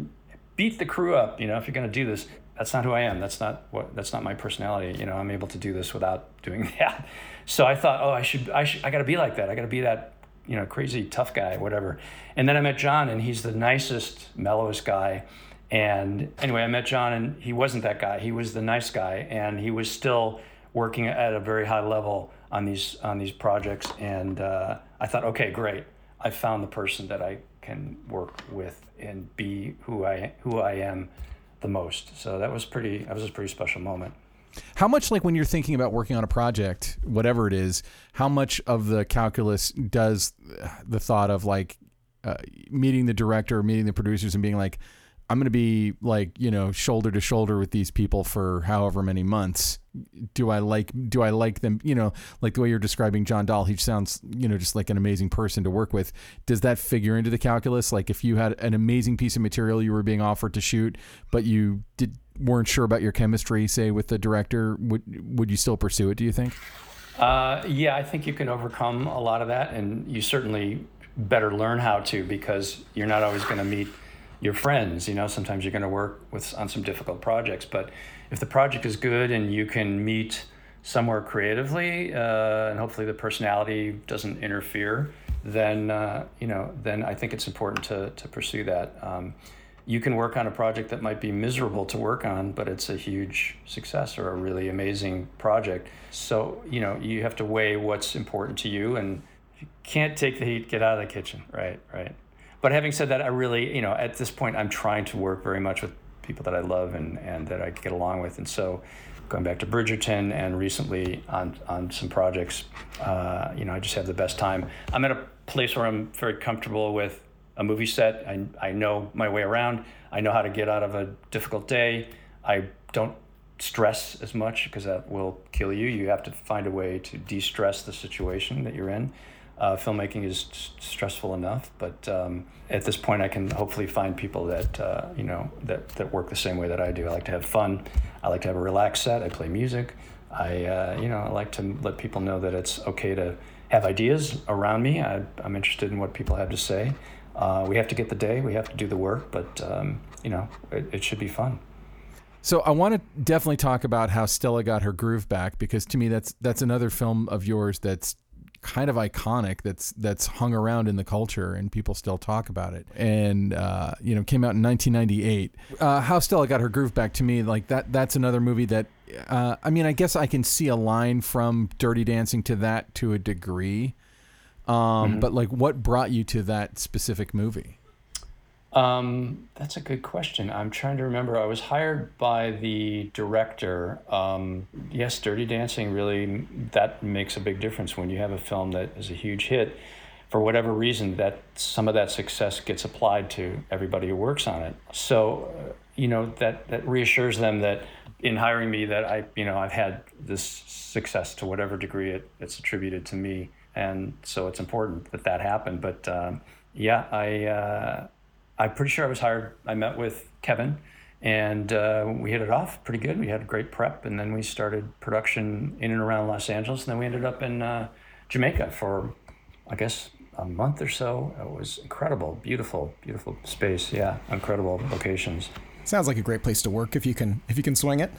beat the crew up. You know, if you're going to do this, that's not who I am. That's not what. That's not my personality. You know, I'm able to do this without doing that. So I thought, oh, I should, I should, I got to be like that. I got to be that, you know, crazy tough guy, whatever. And then I met John, and he's the nicest, mellowest guy and anyway, I met John, and he wasn't that guy. He was the nice guy, and he was still working at a very high level on these on these projects. And uh, I thought, okay, great, I found the person that I can work with and be who I who I am the most. So that was pretty. That was a pretty special moment. How much, like when you're thinking about working on a project, whatever it is, how much of the calculus does the thought of like uh, meeting the director, meeting the producers, and being like, I'm going to be like, you know, shoulder to shoulder with these people for however many months. Do I like do I like them, you know, like the way you're describing John Dahl, he sounds, you know, just like an amazing person to work with. Does that figure into the calculus? Like if you had an amazing piece of material you were being offered to shoot, but you did weren't sure about your chemistry, say with the director, would would you still pursue it, do you think? Uh, yeah, I think you can overcome a lot of that and you certainly better learn how to because you're not always going to meet your friends. You know, sometimes you're going to work with on some difficult projects, but if the project is good and you can meet somewhere creatively, uh, and hopefully the personality doesn't interfere, then uh, you know, then I think it's important to to pursue that. Um, you can work on a project that might be miserable to work on, but it's a huge success or a really amazing project. So you know, you have to weigh what's important to you, and if you can't take the heat, get out of the kitchen. Right, right. But having said that, I really, you know, at this point, I'm trying to work very much with people that I love and, and that I get along with. And so going back to Bridgerton and recently on, on some projects, uh, you know, I just have the best time. I'm at a place where I'm very comfortable with a movie set. I, I know my way around. I know how to get out of a difficult day. I don't stress as much because that will kill you. You have to find a way to de stress the situation that you're in. Uh, filmmaking is stressful enough, but um, at this point, I can hopefully find people that uh, you know that, that work the same way that I do. I like to have fun. I like to have a relaxed set. I play music. I uh, you know I like to let people know that it's okay to have ideas around me. I, am interested in what people have to say. Uh, we have to get the day. We have to do the work, but um, you know it, it should be fun. So I want to definitely talk about how Stella got her groove back because to me that's that's another film of yours that's kind of iconic that's that's hung around in the culture and people still talk about it. And uh, you know came out in 1998 uh, how stella got her groove back to me like that that's another movie that uh, i mean i guess i can see a line from dirty dancing to that to a degree. Um, mm-hmm. but like what brought you to that specific movie um, that's a good question. I'm trying to remember. I was hired by the director. Um, yes, Dirty Dancing really that makes a big difference when you have a film that is a huge hit. For whatever reason, that some of that success gets applied to everybody who works on it. So, uh, you know that that reassures them that in hiring me that I you know I've had this success to whatever degree it, it's attributed to me, and so it's important that that happened. But um, yeah, I. Uh, I'm pretty sure I was hired. I met with Kevin, and uh, we hit it off pretty good. We had a great prep, and then we started production in and around Los Angeles, and then we ended up in uh, Jamaica for, I guess, a month or so. It was incredible, beautiful, beautiful space. Yeah, incredible locations. Sounds like a great place to work if you can if you can swing it.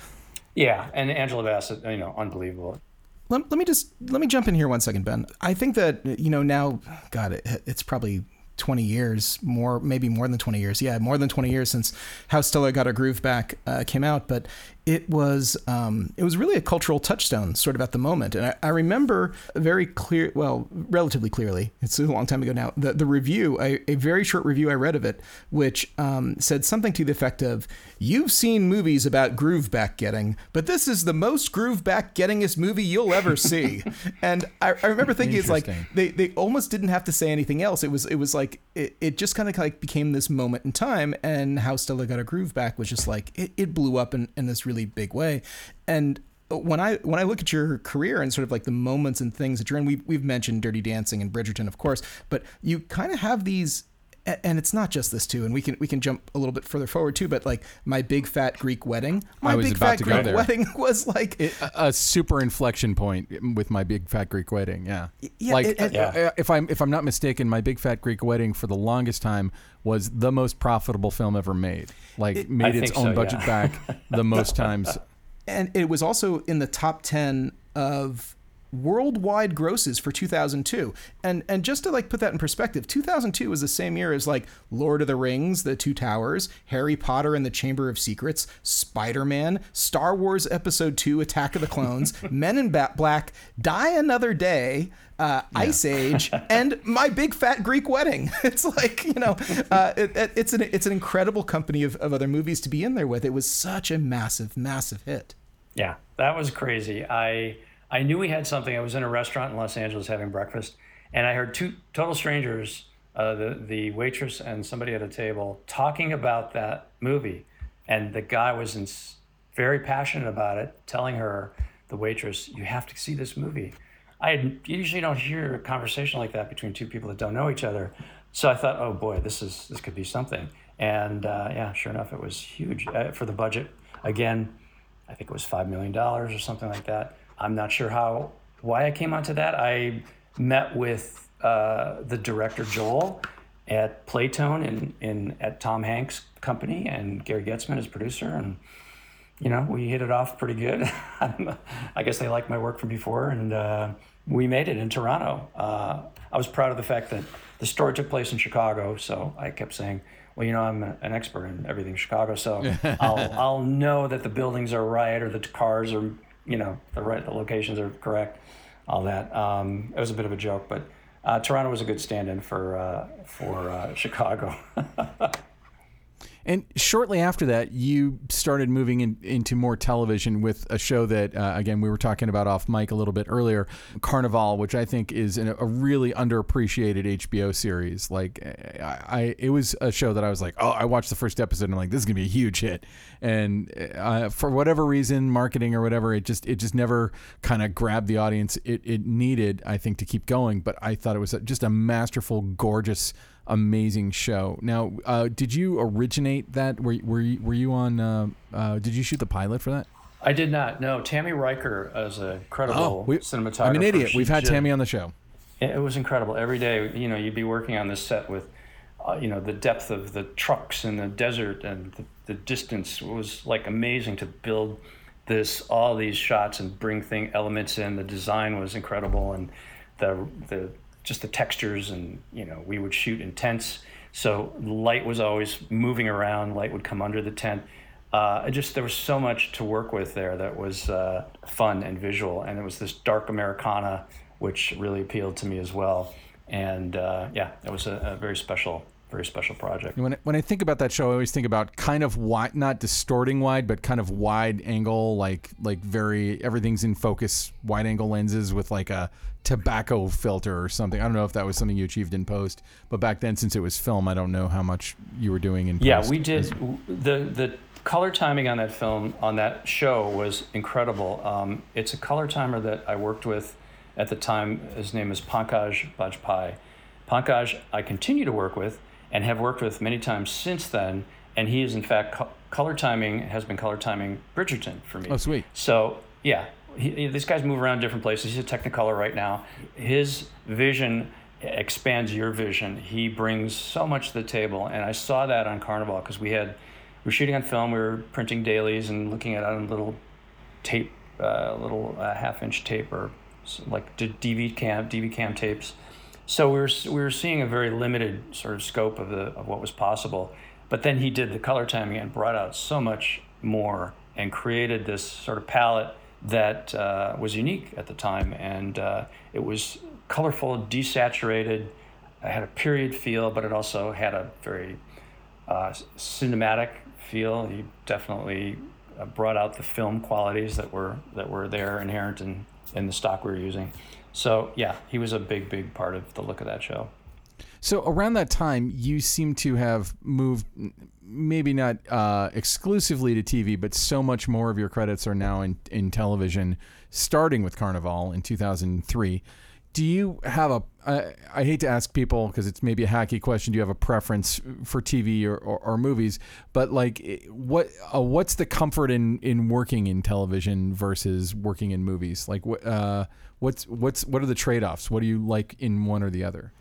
Yeah, and Angela Bassett, you know, unbelievable. Let, let me just let me jump in here one second, Ben. I think that you know now, God, it, it's probably 20 years, more maybe more than 20 years. Yeah, more than 20 years since How Stella Got Her Groove Back uh, came out. But it was um, it was really a cultural touchstone sort of at the moment and I, I, remember very clear well relatively clearly it's a long time ago now the, the review a, a very short review i read of it which um, said something to the effect of you've seen movies about groove back getting but this is the most groove back gettingest movie you'll ever see. And I, I, remember thinking it's like they, they almost didn't have to say anything else. It was it was like it, it just kind of like became this moment in time and how stella got a groove back was just like it, it blew up in, in this really really big way. And when I when I look at your career and sort of like the moments and things that you're in, we've we've mentioned Dirty Dancing and Bridgerton, of course, but you kind of have these and it's not just this too and we can we can jump a little bit further forward too but like my big fat greek wedding my big fat greek wedding was like it, a super inflection point with my big fat greek wedding yeah, yeah like it, it, yeah. Uh, if i'm if i'm not mistaken my big fat greek wedding for the longest time was the most profitable film ever made like made its own so, budget yeah. back the most times and it was also in the top 10 of worldwide grosses for 2002. And and just to like put that in perspective, 2002 was the same year as like Lord of the Rings, The Two Towers, Harry Potter and the Chamber of Secrets, Spider-Man, Star Wars Episode 2 Attack of the Clones, Men in Black, Die Another Day, uh, yeah. Ice Age, and My Big Fat Greek Wedding. It's like, you know, uh, it, it, it's an it's an incredible company of, of other movies to be in there with. It was such a massive massive hit. Yeah, that was crazy. I I knew we had something. I was in a restaurant in Los Angeles having breakfast, and I heard two total strangers, uh, the the waitress and somebody at a table, talking about that movie, and the guy was in, very passionate about it, telling her, the waitress, "You have to see this movie." I usually don't hear a conversation like that between two people that don't know each other, so I thought, "Oh boy, this is this could be something." And uh, yeah, sure enough, it was huge uh, for the budget. Again, I think it was five million dollars or something like that I'm not sure how why I came onto that. I met with uh, the director Joel at Playtone in, in at Tom Hanks' company and Gary Goetzman as producer and you know we hit it off pretty good. I guess they liked my work from before and uh, we made it in Toronto. Uh, I was proud of the fact that the story took place in Chicago, so I kept saying, well, you know, I'm an expert in everything Chicago, so I'll, I'll know that the buildings are right or the cars are you know the right the locations are correct, all that. Um, it was a bit of a joke, but uh, Toronto was a good stand-in for uh, for uh, Chicago. And shortly after that, you started moving in, into more television with a show that, uh, again, we were talking about off mic a little bit earlier, Carnivàle, which I think is an, a really underappreciated HBO series. Like, I, I, it was a show that I was like, oh, I watched the first episode and I'm like, this is gonna be a huge hit. And uh, for whatever reason, marketing or whatever, it just it just never kind of grabbed the audience it, it needed, I think, to keep going. But I thought it was just a masterful, gorgeous amazing show. Now, uh, did you originate that? Were were you, were you on? Uh, uh, did you shoot the pilot for that? I did not. No, Tami Reiker is a incredible Oh, we- cinematographer. I'm an idiot. She We've had Tami on the show. It was incredible. Every day, you know, you'd be working on this set with, uh, you know, the depth of the trucks in the desert and the, the distance was like amazing to build this all these shots and bring thing elements in. The design was incredible and the the just the textures and you know we would shoot in tents, so light was always moving around. Light would come under the tent. Uh, just there was so much to work with there that was uh, fun and visual, and it was this dark Americana, which really appealed to me as well. And uh, yeah, it was a, a very special, very special project. When I, when I think about that show, I always think about kind of wide, not distorting wide, but kind of wide angle, like like very everything's in focus, wide angle lenses with like a tobacco filter or something. I don't know if that was something you achieved in post, but back then, since it was film, I don't know how much you were doing in. Yeah, we did. The the color timing on that film on that show was incredible. Um, it's a color timer that I worked with at the time. His name is Pankaj Bajpai. Pankaj, I continue to work with and have worked with many times since then. And he is in fact co- color timing has been color timing Bridgerton for me. Oh, sweet. So yeah, he, he- these guys move around different places. He's a Technicolor right now. His vision expands your vision. He brings so much to the table, and I saw that on Carnivàle because we had we were shooting on film. We were printing dailies and looking at it on little tape, uh, little uh, half inch tape or like DV cam DV cam tapes. So we were we were seeing a very limited sort of scope of the of what was possible. But then he did the color timing and brought out so much more and created this sort of palette that uh, was unique at the time, and uh, it was colorful, desaturated. It had a period feel, but it also had a very uh, cinematic feel. He definitely uh, brought out the film qualities that were that were there inherent in in the stock we were using. So yeah, he was a big big part of the look of that show. So around that time, you seem to have moved, maybe not uh, exclusively to TV, but so much more of your credits are now in, in television, starting with Carnivàle in 2003. Do you have a? I, hate to ask people because it's maybe a hacky question. Do you have a preference for TV or, or, or movies? But like, eh, what uh, what's the comfort in in working in television versus working in movies? Like, what uh, what's what's what are the trade offs? What do you like in one or the other?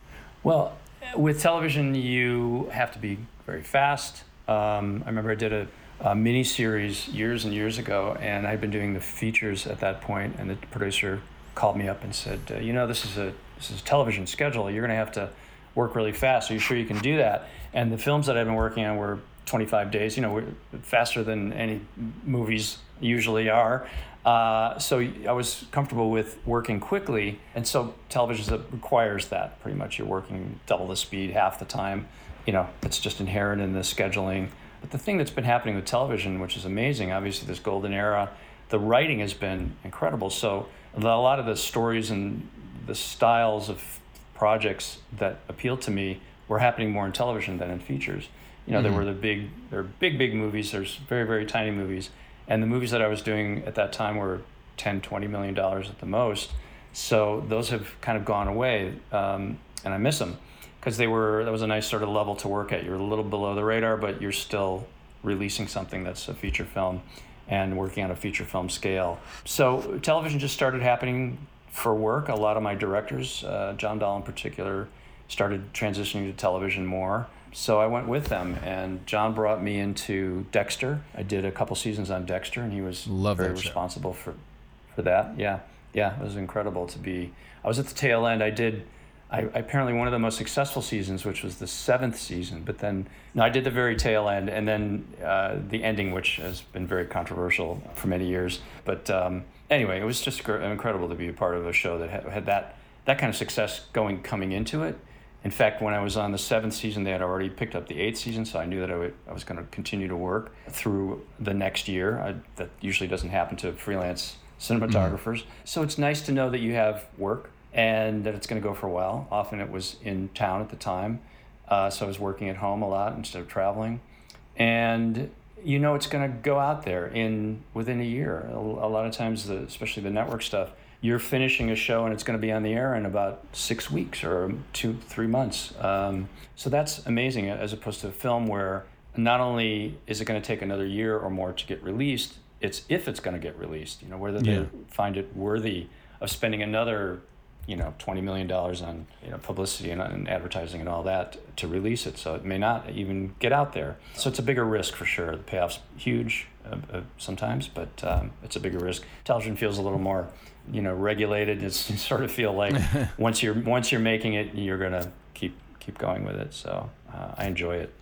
Well, with television, you have to be very fast. Um, I remember I did a, a mini series years and years ago, and I'd been doing the features at that point, and the producer called me up and said, uh, "You know, this is a this is a television schedule. You're going to have to work really fast. Are you sure you can do that?" And the films that I've been working on were 25 days. You know, faster than any movies usually are. Uh, so I was comfortable with working quickly, and so television requires that. Pretty much, you're working double the speed half the time. You know, it's just inherent in the scheduling. But the thing that's been happening with television, which is amazing, obviously this golden era, the writing has been incredible. So the- a lot of the stories and the styles of projects that appealed to me were happening more in television than in features. You know, there were the big, there were big, big movies. There's very, very tiny movies, and the movies that I was doing at that time were 10, 20 million dollars at the most. So those have kind of gone away, um, and I miss them because they were that was a nice sort of level to work at. You're a little below the radar, but you're still releasing something that's a feature film and working on a feature film scale. So television just started happening for work. A lot of my directors, uh, John Dahl in particular, started transitioning to television more. So I went with them, and John brought me into Dexter. I did a couple seasons on Dexter, and he was Love very responsible for for that. Yeah, yeah, it was incredible to be. I was at the tail end. I did. I, apparently one of the most successful seasons, which was the seventh season. But then, no, I did the very tail end, and then uh, the ending, which has been very controversial for many years. But um, anyway, it was just gr- incredible to be a part of a show that had, had that that kind of success going coming into it, In fact, when I was on the seventh season, they had already picked up the eighth season, so I knew that I, would, I was going to continue to work through the next year. I, that usually doesn't happen to freelance cinematographers. Mm. So it's nice to know that you have work and that it's going to go for a while. Often it was in town at the time, uh, so I was working at home a lot instead of traveling. And you know it's going to go out there in within a year. A, a lot of times, the, especially the network stuff, you're finishing a show and it's going to be on the air in about six weeks or two, three months. Um, so that's amazing as opposed to a film where not only is it going to take another year or more to get released, it's if it's going to get released, you know, whether yeah. they find it worthy of spending another, you know, $20 million on, you know, publicity and, and advertising and all that to release it. So it may not even get out there. So it's a bigger risk for sure. The payoff's huge uh, uh, sometimes, but um, it's a bigger risk. Television feels a little more you know regulated. It's you sort of feel like once you're once you're making it, you're gonna keep keep going with it. So uh, I enjoy it.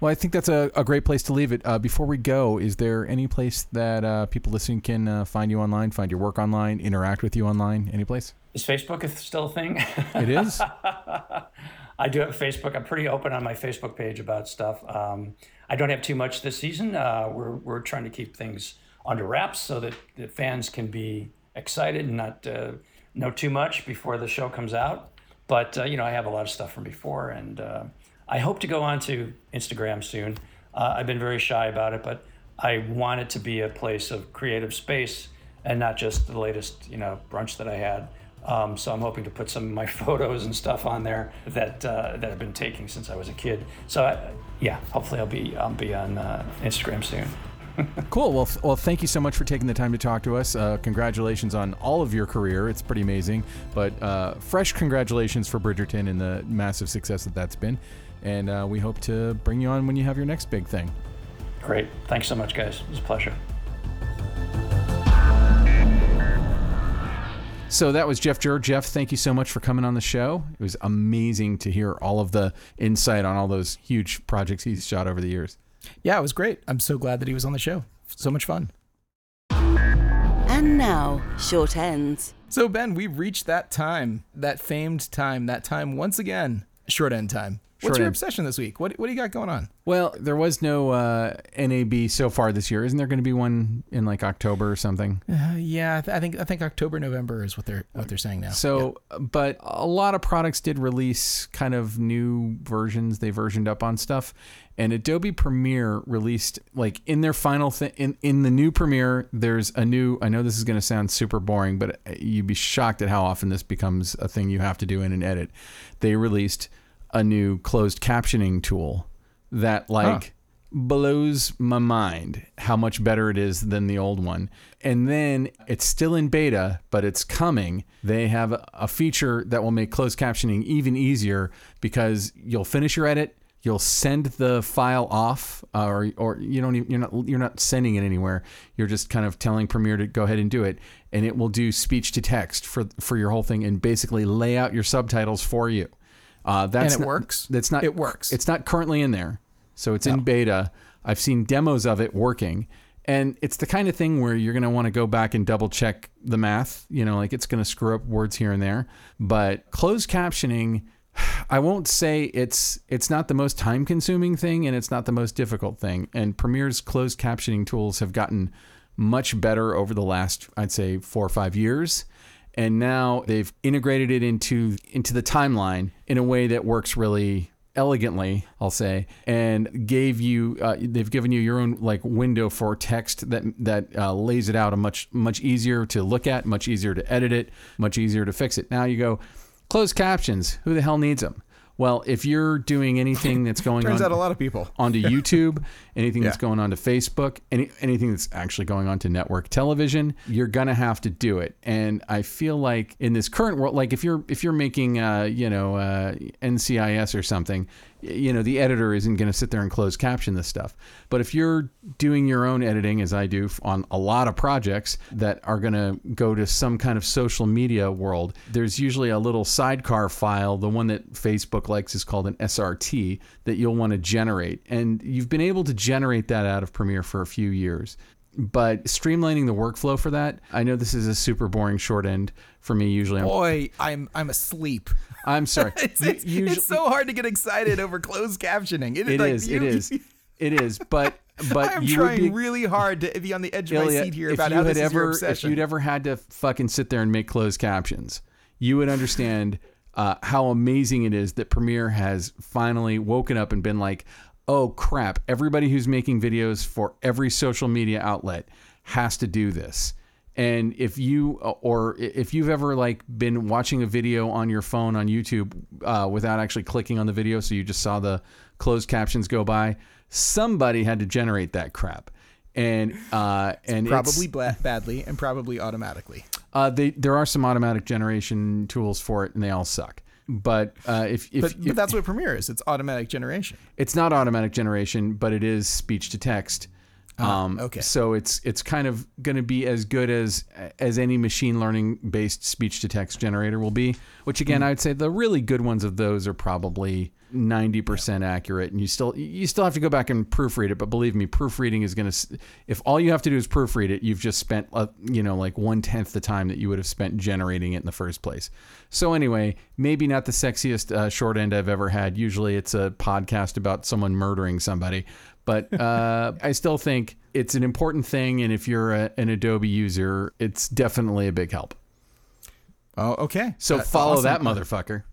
Well, I think that's a, a great place to leave it. Uh, before we go, is there any place that uh, people listening can uh, find you online, find your work online, interact with you online? Any place? Is Facebook still a thing? It is. I do have Facebook. I'm pretty open on my Facebook page about stuff. Um, I don't have too much this season. Uh, we're we're trying to keep things under wraps so that the fans can be excited and not uh, know too much before the show comes out. But uh, you know, I have a lot of stuff from before, and uh, I hope to go on to Instagram soon. Uh, I've been very shy about it, but I want it to be a place of creative space and not just the latest, you know, brunch that I had. Um, so I'm hoping to put some of my photos and stuff on there that uh, that I've been taking since I was a kid. So I, yeah, hopefully I'll be I'll be on uh, Instagram soon cool. Well, well, thank you so much for taking the time to talk to us. Uh, congratulations on all of your career. It's pretty amazing. But uh, fresh congratulations for Bridgerton and the massive success that that's been. And uh, we hope to bring you on when you have your next big thing. Great. Thanks so much, guys. It was a pleasure. So that was Jeff Jur. Jeff, thank you so much for coming on the show. It was amazing to hear all of the insight on all those huge projects he's shot over the years. Yeah, it was great. I'm so glad that he was on the show. So much fun. And now, short ends. So, Ben, we've reached that time, that famed time, that time once again, short end time. What's your obsession this week? What, what do you got going on? Well, there was no uh, NAB so far this year. Isn't there going to be one in like October or something? Uh, yeah, I think I think October November is what they're what they're saying now. So, yeah. but a lot of products did release kind of new versions. They versioned up on stuff, and Adobe Premiere released like in their final thing in in the new Premiere. There's a new. I know this is going to sound super boring, but you'd be shocked at how often this becomes a thing you have to do in an edit. They released a new closed captioning tool that like huh. blows my mind how much better it is than the old one. And then it's still in beta, but it's coming. They have a feature that will make closed captioning even easier because you'll finish your edit, you'll send the file off, uh, or or you don't even, you're not you're not sending it anywhere. You're just kind of telling Premiere to go ahead and do it, and it will do speech to text for for your whole thing and basically lay out your subtitles for you. Uh, that's and it not, works. That's not. It works. It's not currently in there, so it's no. in beta. I've seen demos of it working, and it's the kind of thing where you're going to want to go back and double check the math. You know, like it's going to screw up words here and there. But closed captioning, I won't say it's it's not the most time consuming thing, and it's not the most difficult thing. And Premiere's closed captioning tools have gotten much better over the last, I'd say, four or five years and now they've integrated it into into the timeline in a way that works really elegantly i'll say and gave you uh, they've given you your own like window for text that that uh, lays it out a much much easier to look at much easier to edit it much easier to fix it. Now you go closed captions. Who the hell needs them well, if you're doing anything that's going turns on, out a lot of people onto YouTube, anything yeah. that's going on to Facebook, any anything that's actually going on to network television, you're gonna have to do it. And I feel like in this current world, like if you're if you're making uh, you know uh, NCIS or something, you know the editor isn't going to sit there and close caption this stuff. But if you're doing your own editing as i do on a lot of projects that are going to go to some kind of social media world there's usually a little sidecar file. The one that facebook likes is called an srt that you'll want to generate. And you've been able to generate that out of premiere for a few years but streamlining the workflow for that i know this is a super boring short end for me usually boy i'm i'm asleep I'm sorry. It's, it's, usually- it's so hard to get excited over closed captioning. It like, is. you- It is. It is. But but I am you trying be really hard to be on the edge of my seat here about how this is your ever, if obsession. you'd ever had to fucking sit there and make closed captions, you would understand uh, how amazing it is that Premiere has finally woken up and been like, "Oh crap! Everybody who's making videos for every social media outlet has to do this." And if you or if you've ever like been watching a video on your phone on YouTube uh, without actually clicking on the video, so you just saw the closed captions go by, somebody had to generate that crap, and uh, and probably bla- badly and probably automatically. uh, they, there are some automatic generation tools for it, and they all suck. But uh, if, if, But, if but that's what Premiere is. It's automatic generation. it's not automatic generation, but it is speech to text. Um, okay. So it's it's kind of going to be as good as as any machine learning based speech to text generator will be. Which again, I would say the really good ones of those are probably ninety percent accurate, and you still you still have to go back and proofread it. But believe me, proofreading is going to if all you have to do is proofread it, you've just spent uh, you know like one tenth the time that you would have spent generating it in the first place. So anyway, maybe not the sexiest uh, short end I've ever had. Usually, it's a podcast about someone murdering somebody but uh, I still think it's an important thing. And if you're a, an Adobe user, it's definitely a big help. Oh, okay. So Uh, follow awesome. that motherfucker.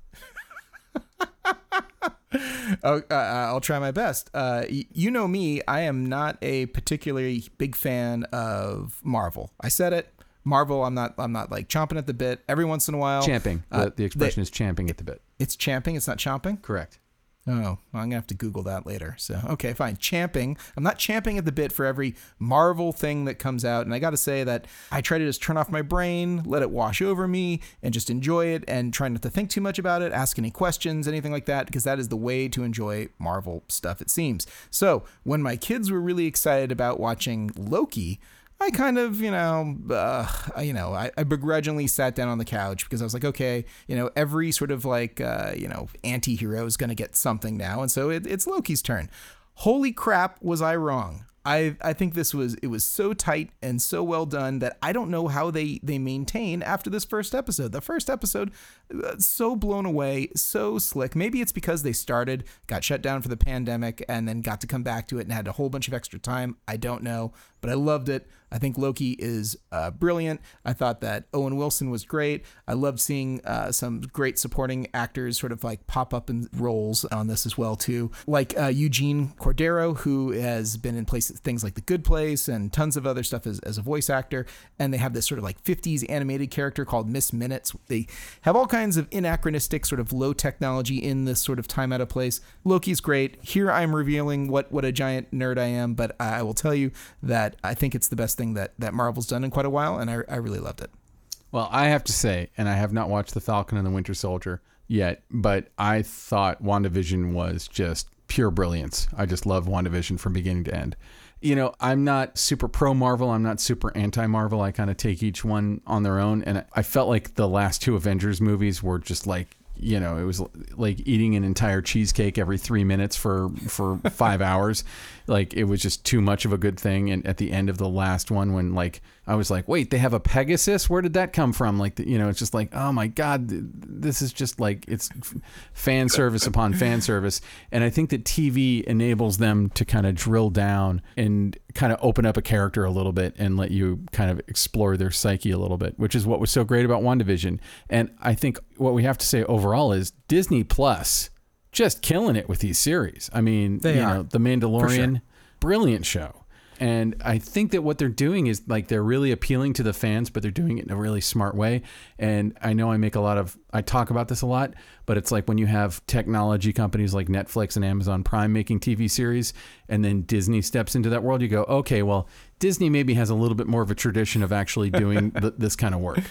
Oh, uh, I'll try my best. Uh, y- you know me, I am not a particularly big fan of Marvel. I said it. Marvel, I'm not. I'm not like chomping at the bit. Every once in a while, Champing. The, uh, the expression is champing at the bit. It's champing. It's not chomping. Correct. Oh, I'm gonna have to Google that later. So okay, fine. Champing. I'm not champing at the bit for every Marvel thing that comes out, and I got to say that I try to just turn off my brain, let it wash over me, and just enjoy it, and try not to think too much about it, ask any questions, anything like that, because that is the way to enjoy Marvel stuff. It seems. So when my kids were really excited about watching Loki. I kind of, you know, uh, you know, I, I begrudgingly sat down on the couch because I was like, okay, you know, every sort of like, uh, you know, anti-hero is going to get something now, and so it, it's Loki's turn. Holy crap, was I wrong? I I think this was it was so tight and so well done that I don't know how they they maintain after this first episode. The first episode, uh, so blown away, so slick. Maybe it's because they started, got shut down for the pandemic, and then got to come back to it and had a whole bunch of extra time. I don't know, but I loved it. I think Loki is uh, brilliant. I thought that Owen Wilson was great. I loved seeing uh, some great supporting actors sort of like pop up in roles on this as well too, like uh, Eugene Cordero, who has been in places things like The Good Place and tons of other stuff as, as a voice actor. And they have this sort of like 50s animated character called Miss Minutes. They have all kinds of anachronistic sort of low technology in this sort of time out of place. Loki's great. Here I'm revealing what what a giant nerd I am, but I will tell you that I think it's the best thing that that Marvel's done in quite a while, and I, I really loved it. Well, I have to say, and I have not watched The Falcon and the Winter Soldier yet, but I thought WandaVision was just pure brilliance. I just love WandaVision from beginning to end. You know, I'm not super pro Marvel. I'm not super anti Marvel. I kind of take each one on their own. And I felt like the last two Avengers movies were just like, you know, it was like eating an entire cheesecake every three minutes for for five hours. Like it was just too much of a good thing. And at the end of the last one, when like I was like, wait, they have a Pegasus? Where did that come from? Like, you know, it's just like, oh my god, this is just like it's fan service upon fan service. And I think that TV enables them to kind of drill down and kind of open up a character a little bit and let you kind of explore their psyche a little bit, which is what was so great about WandaVision. And I think what we have to say overall is Disney Plus just killing it with these series. I mean, They you are. know, The Mandalorian, brilliant show. And I think that what they're doing is like they're really appealing to the fans, but they're doing it in a really smart way. And I know I make a lot of, I talk about this a lot, but it's like when you have technology companies like Netflix and Amazon Prime making TV series, and then Disney steps into that world, you go, okay, well, Disney maybe has a little bit more of a tradition of actually doing th- this kind of work.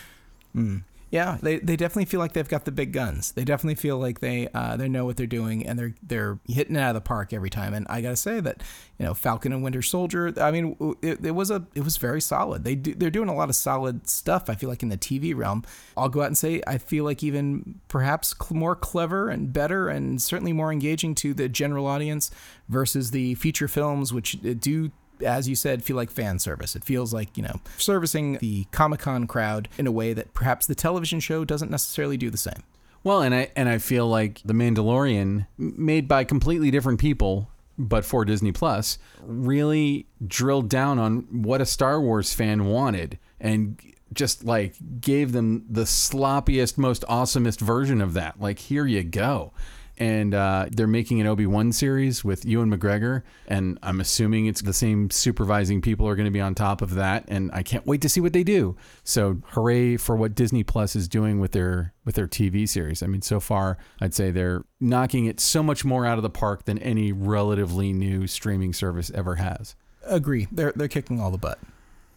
Hmm. Yeah, they, they definitely feel like they've got the big guns. They definitely feel like they uh, they know what they're doing and they're they're hitting it out of the park every time. And I gotta say that you know Falcon and Winter Soldier. I mean, it, it was a it was very solid. They do, they're doing a lot of solid stuff. I feel like in the TV realm. I'll go out and say I feel like even perhaps cl- more clever and better and certainly more engaging to the general audience versus the feature films, which uh, do as you said, feel like fan service. It feels like, you know, servicing the Comic Con crowd in a way that perhaps the television show doesn't necessarily do the same. Well, and I and I feel like The Mandalorian, made by completely different people, but for Disney Plus, really drilled down on what a Star Wars fan wanted and just like gave them the sloppiest, most awesomest version of that. Like, here you go. And uh, they're making an Obi Wan series with Ewan McGregor, and I'm assuming it's the same supervising people are going to be on top of that. And I can't wait to see what they do. So hooray for what Disney Plus is doing with their with their TV series. I mean, so far I'd say they're knocking it so much more out of the park than any relatively new streaming service ever has. Agree. They're they're kicking all the butt.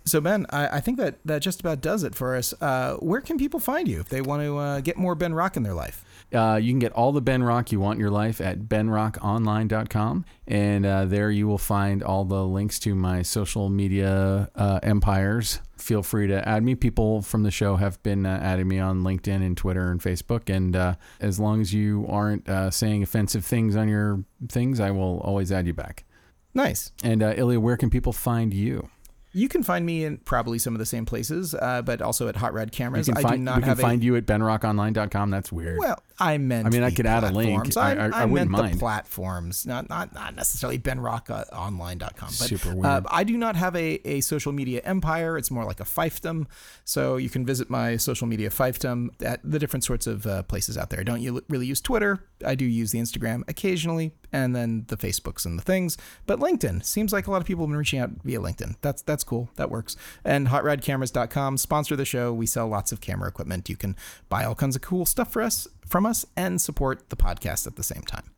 So Ben, I, I think that that just about does it for us. Uh, where can people find you if they want to uh, get more Ben Rock in their life? Uh, you can get all the Ben Rock you want in your life at benrockonline.com. And uh, there you will find all the links to my social media uh, empires. Feel free to add me. People from the show have been uh, adding me on LinkedIn and Twitter and Facebook. And uh, as long as you aren't uh, saying offensive things on your things, I will always add you back. Nice. And uh, Illya, where can people find you? You can find me in probably some of the same places, uh, but also at Hot Rod Cameras. You can I find, do not we can have find you at benrockonline.com. That's weird. Well, I meant. I mean, I could add a link. platforms. I- I- I wouldn't meant mind. the platforms, not not not necessarily benrockonline.com. But, Super Uh, weird. I do not have a, a social media empire. It's more like a fiefdom. So you can visit my social media fiefdom at the different sorts of uh, places out there. I don't really use Twitter. I do use the Instagram occasionally, and then the Facebooks and the things. But LinkedIn seems like a lot of people have been reaching out via LinkedIn. That's that's cool. That works. And hotrodcameras.com sponsor the show. We sell lots of camera equipment. You can buy all kinds of cool stuff for us from us and support the podcast at the same time.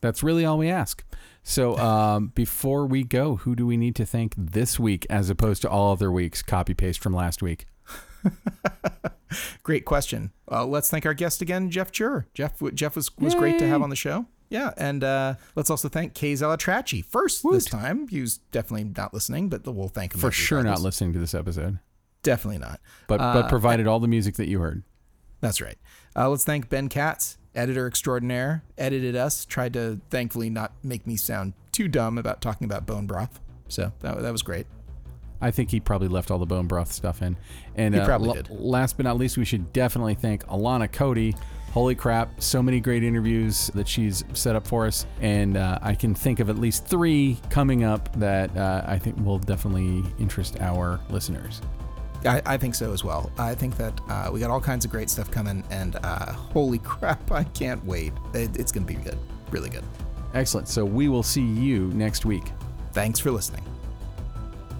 That's really all we ask. So um, before we go, who do we need to thank this week as opposed to all other weeks? Copy paste from last week. Great question. Uh, let's thank our guest again, Jeff Jur. Jeff Jeff was was great to have on the show. Yeah, and uh, let's also thank Kay Zalatrachi first this time. He's definitely not listening, but we'll thank him For sure, not listening to this episode, Definitely not. but Uh, but provided all the music that you heard. That's right. Uh, let's thank Ben Katz, editor extraordinaire, edited us, tried to thankfully not make me sound too dumb about talking about bone broth. So that, that was great. I think he probably left all the bone broth stuff in. And He uh, probably l- did. last but not least, we should definitely thank Alana Cody. Holy crap, so many great interviews that she's set up for us. And uh, I can think of at least three coming up that uh, I think will definitely interest our listeners. I, I think so as well. I think that uh, we got all kinds of great stuff coming, and uh, holy crap, I can't wait. It, it's going to be good. Really good. Excellent. So we will see you next week. Thanks for listening.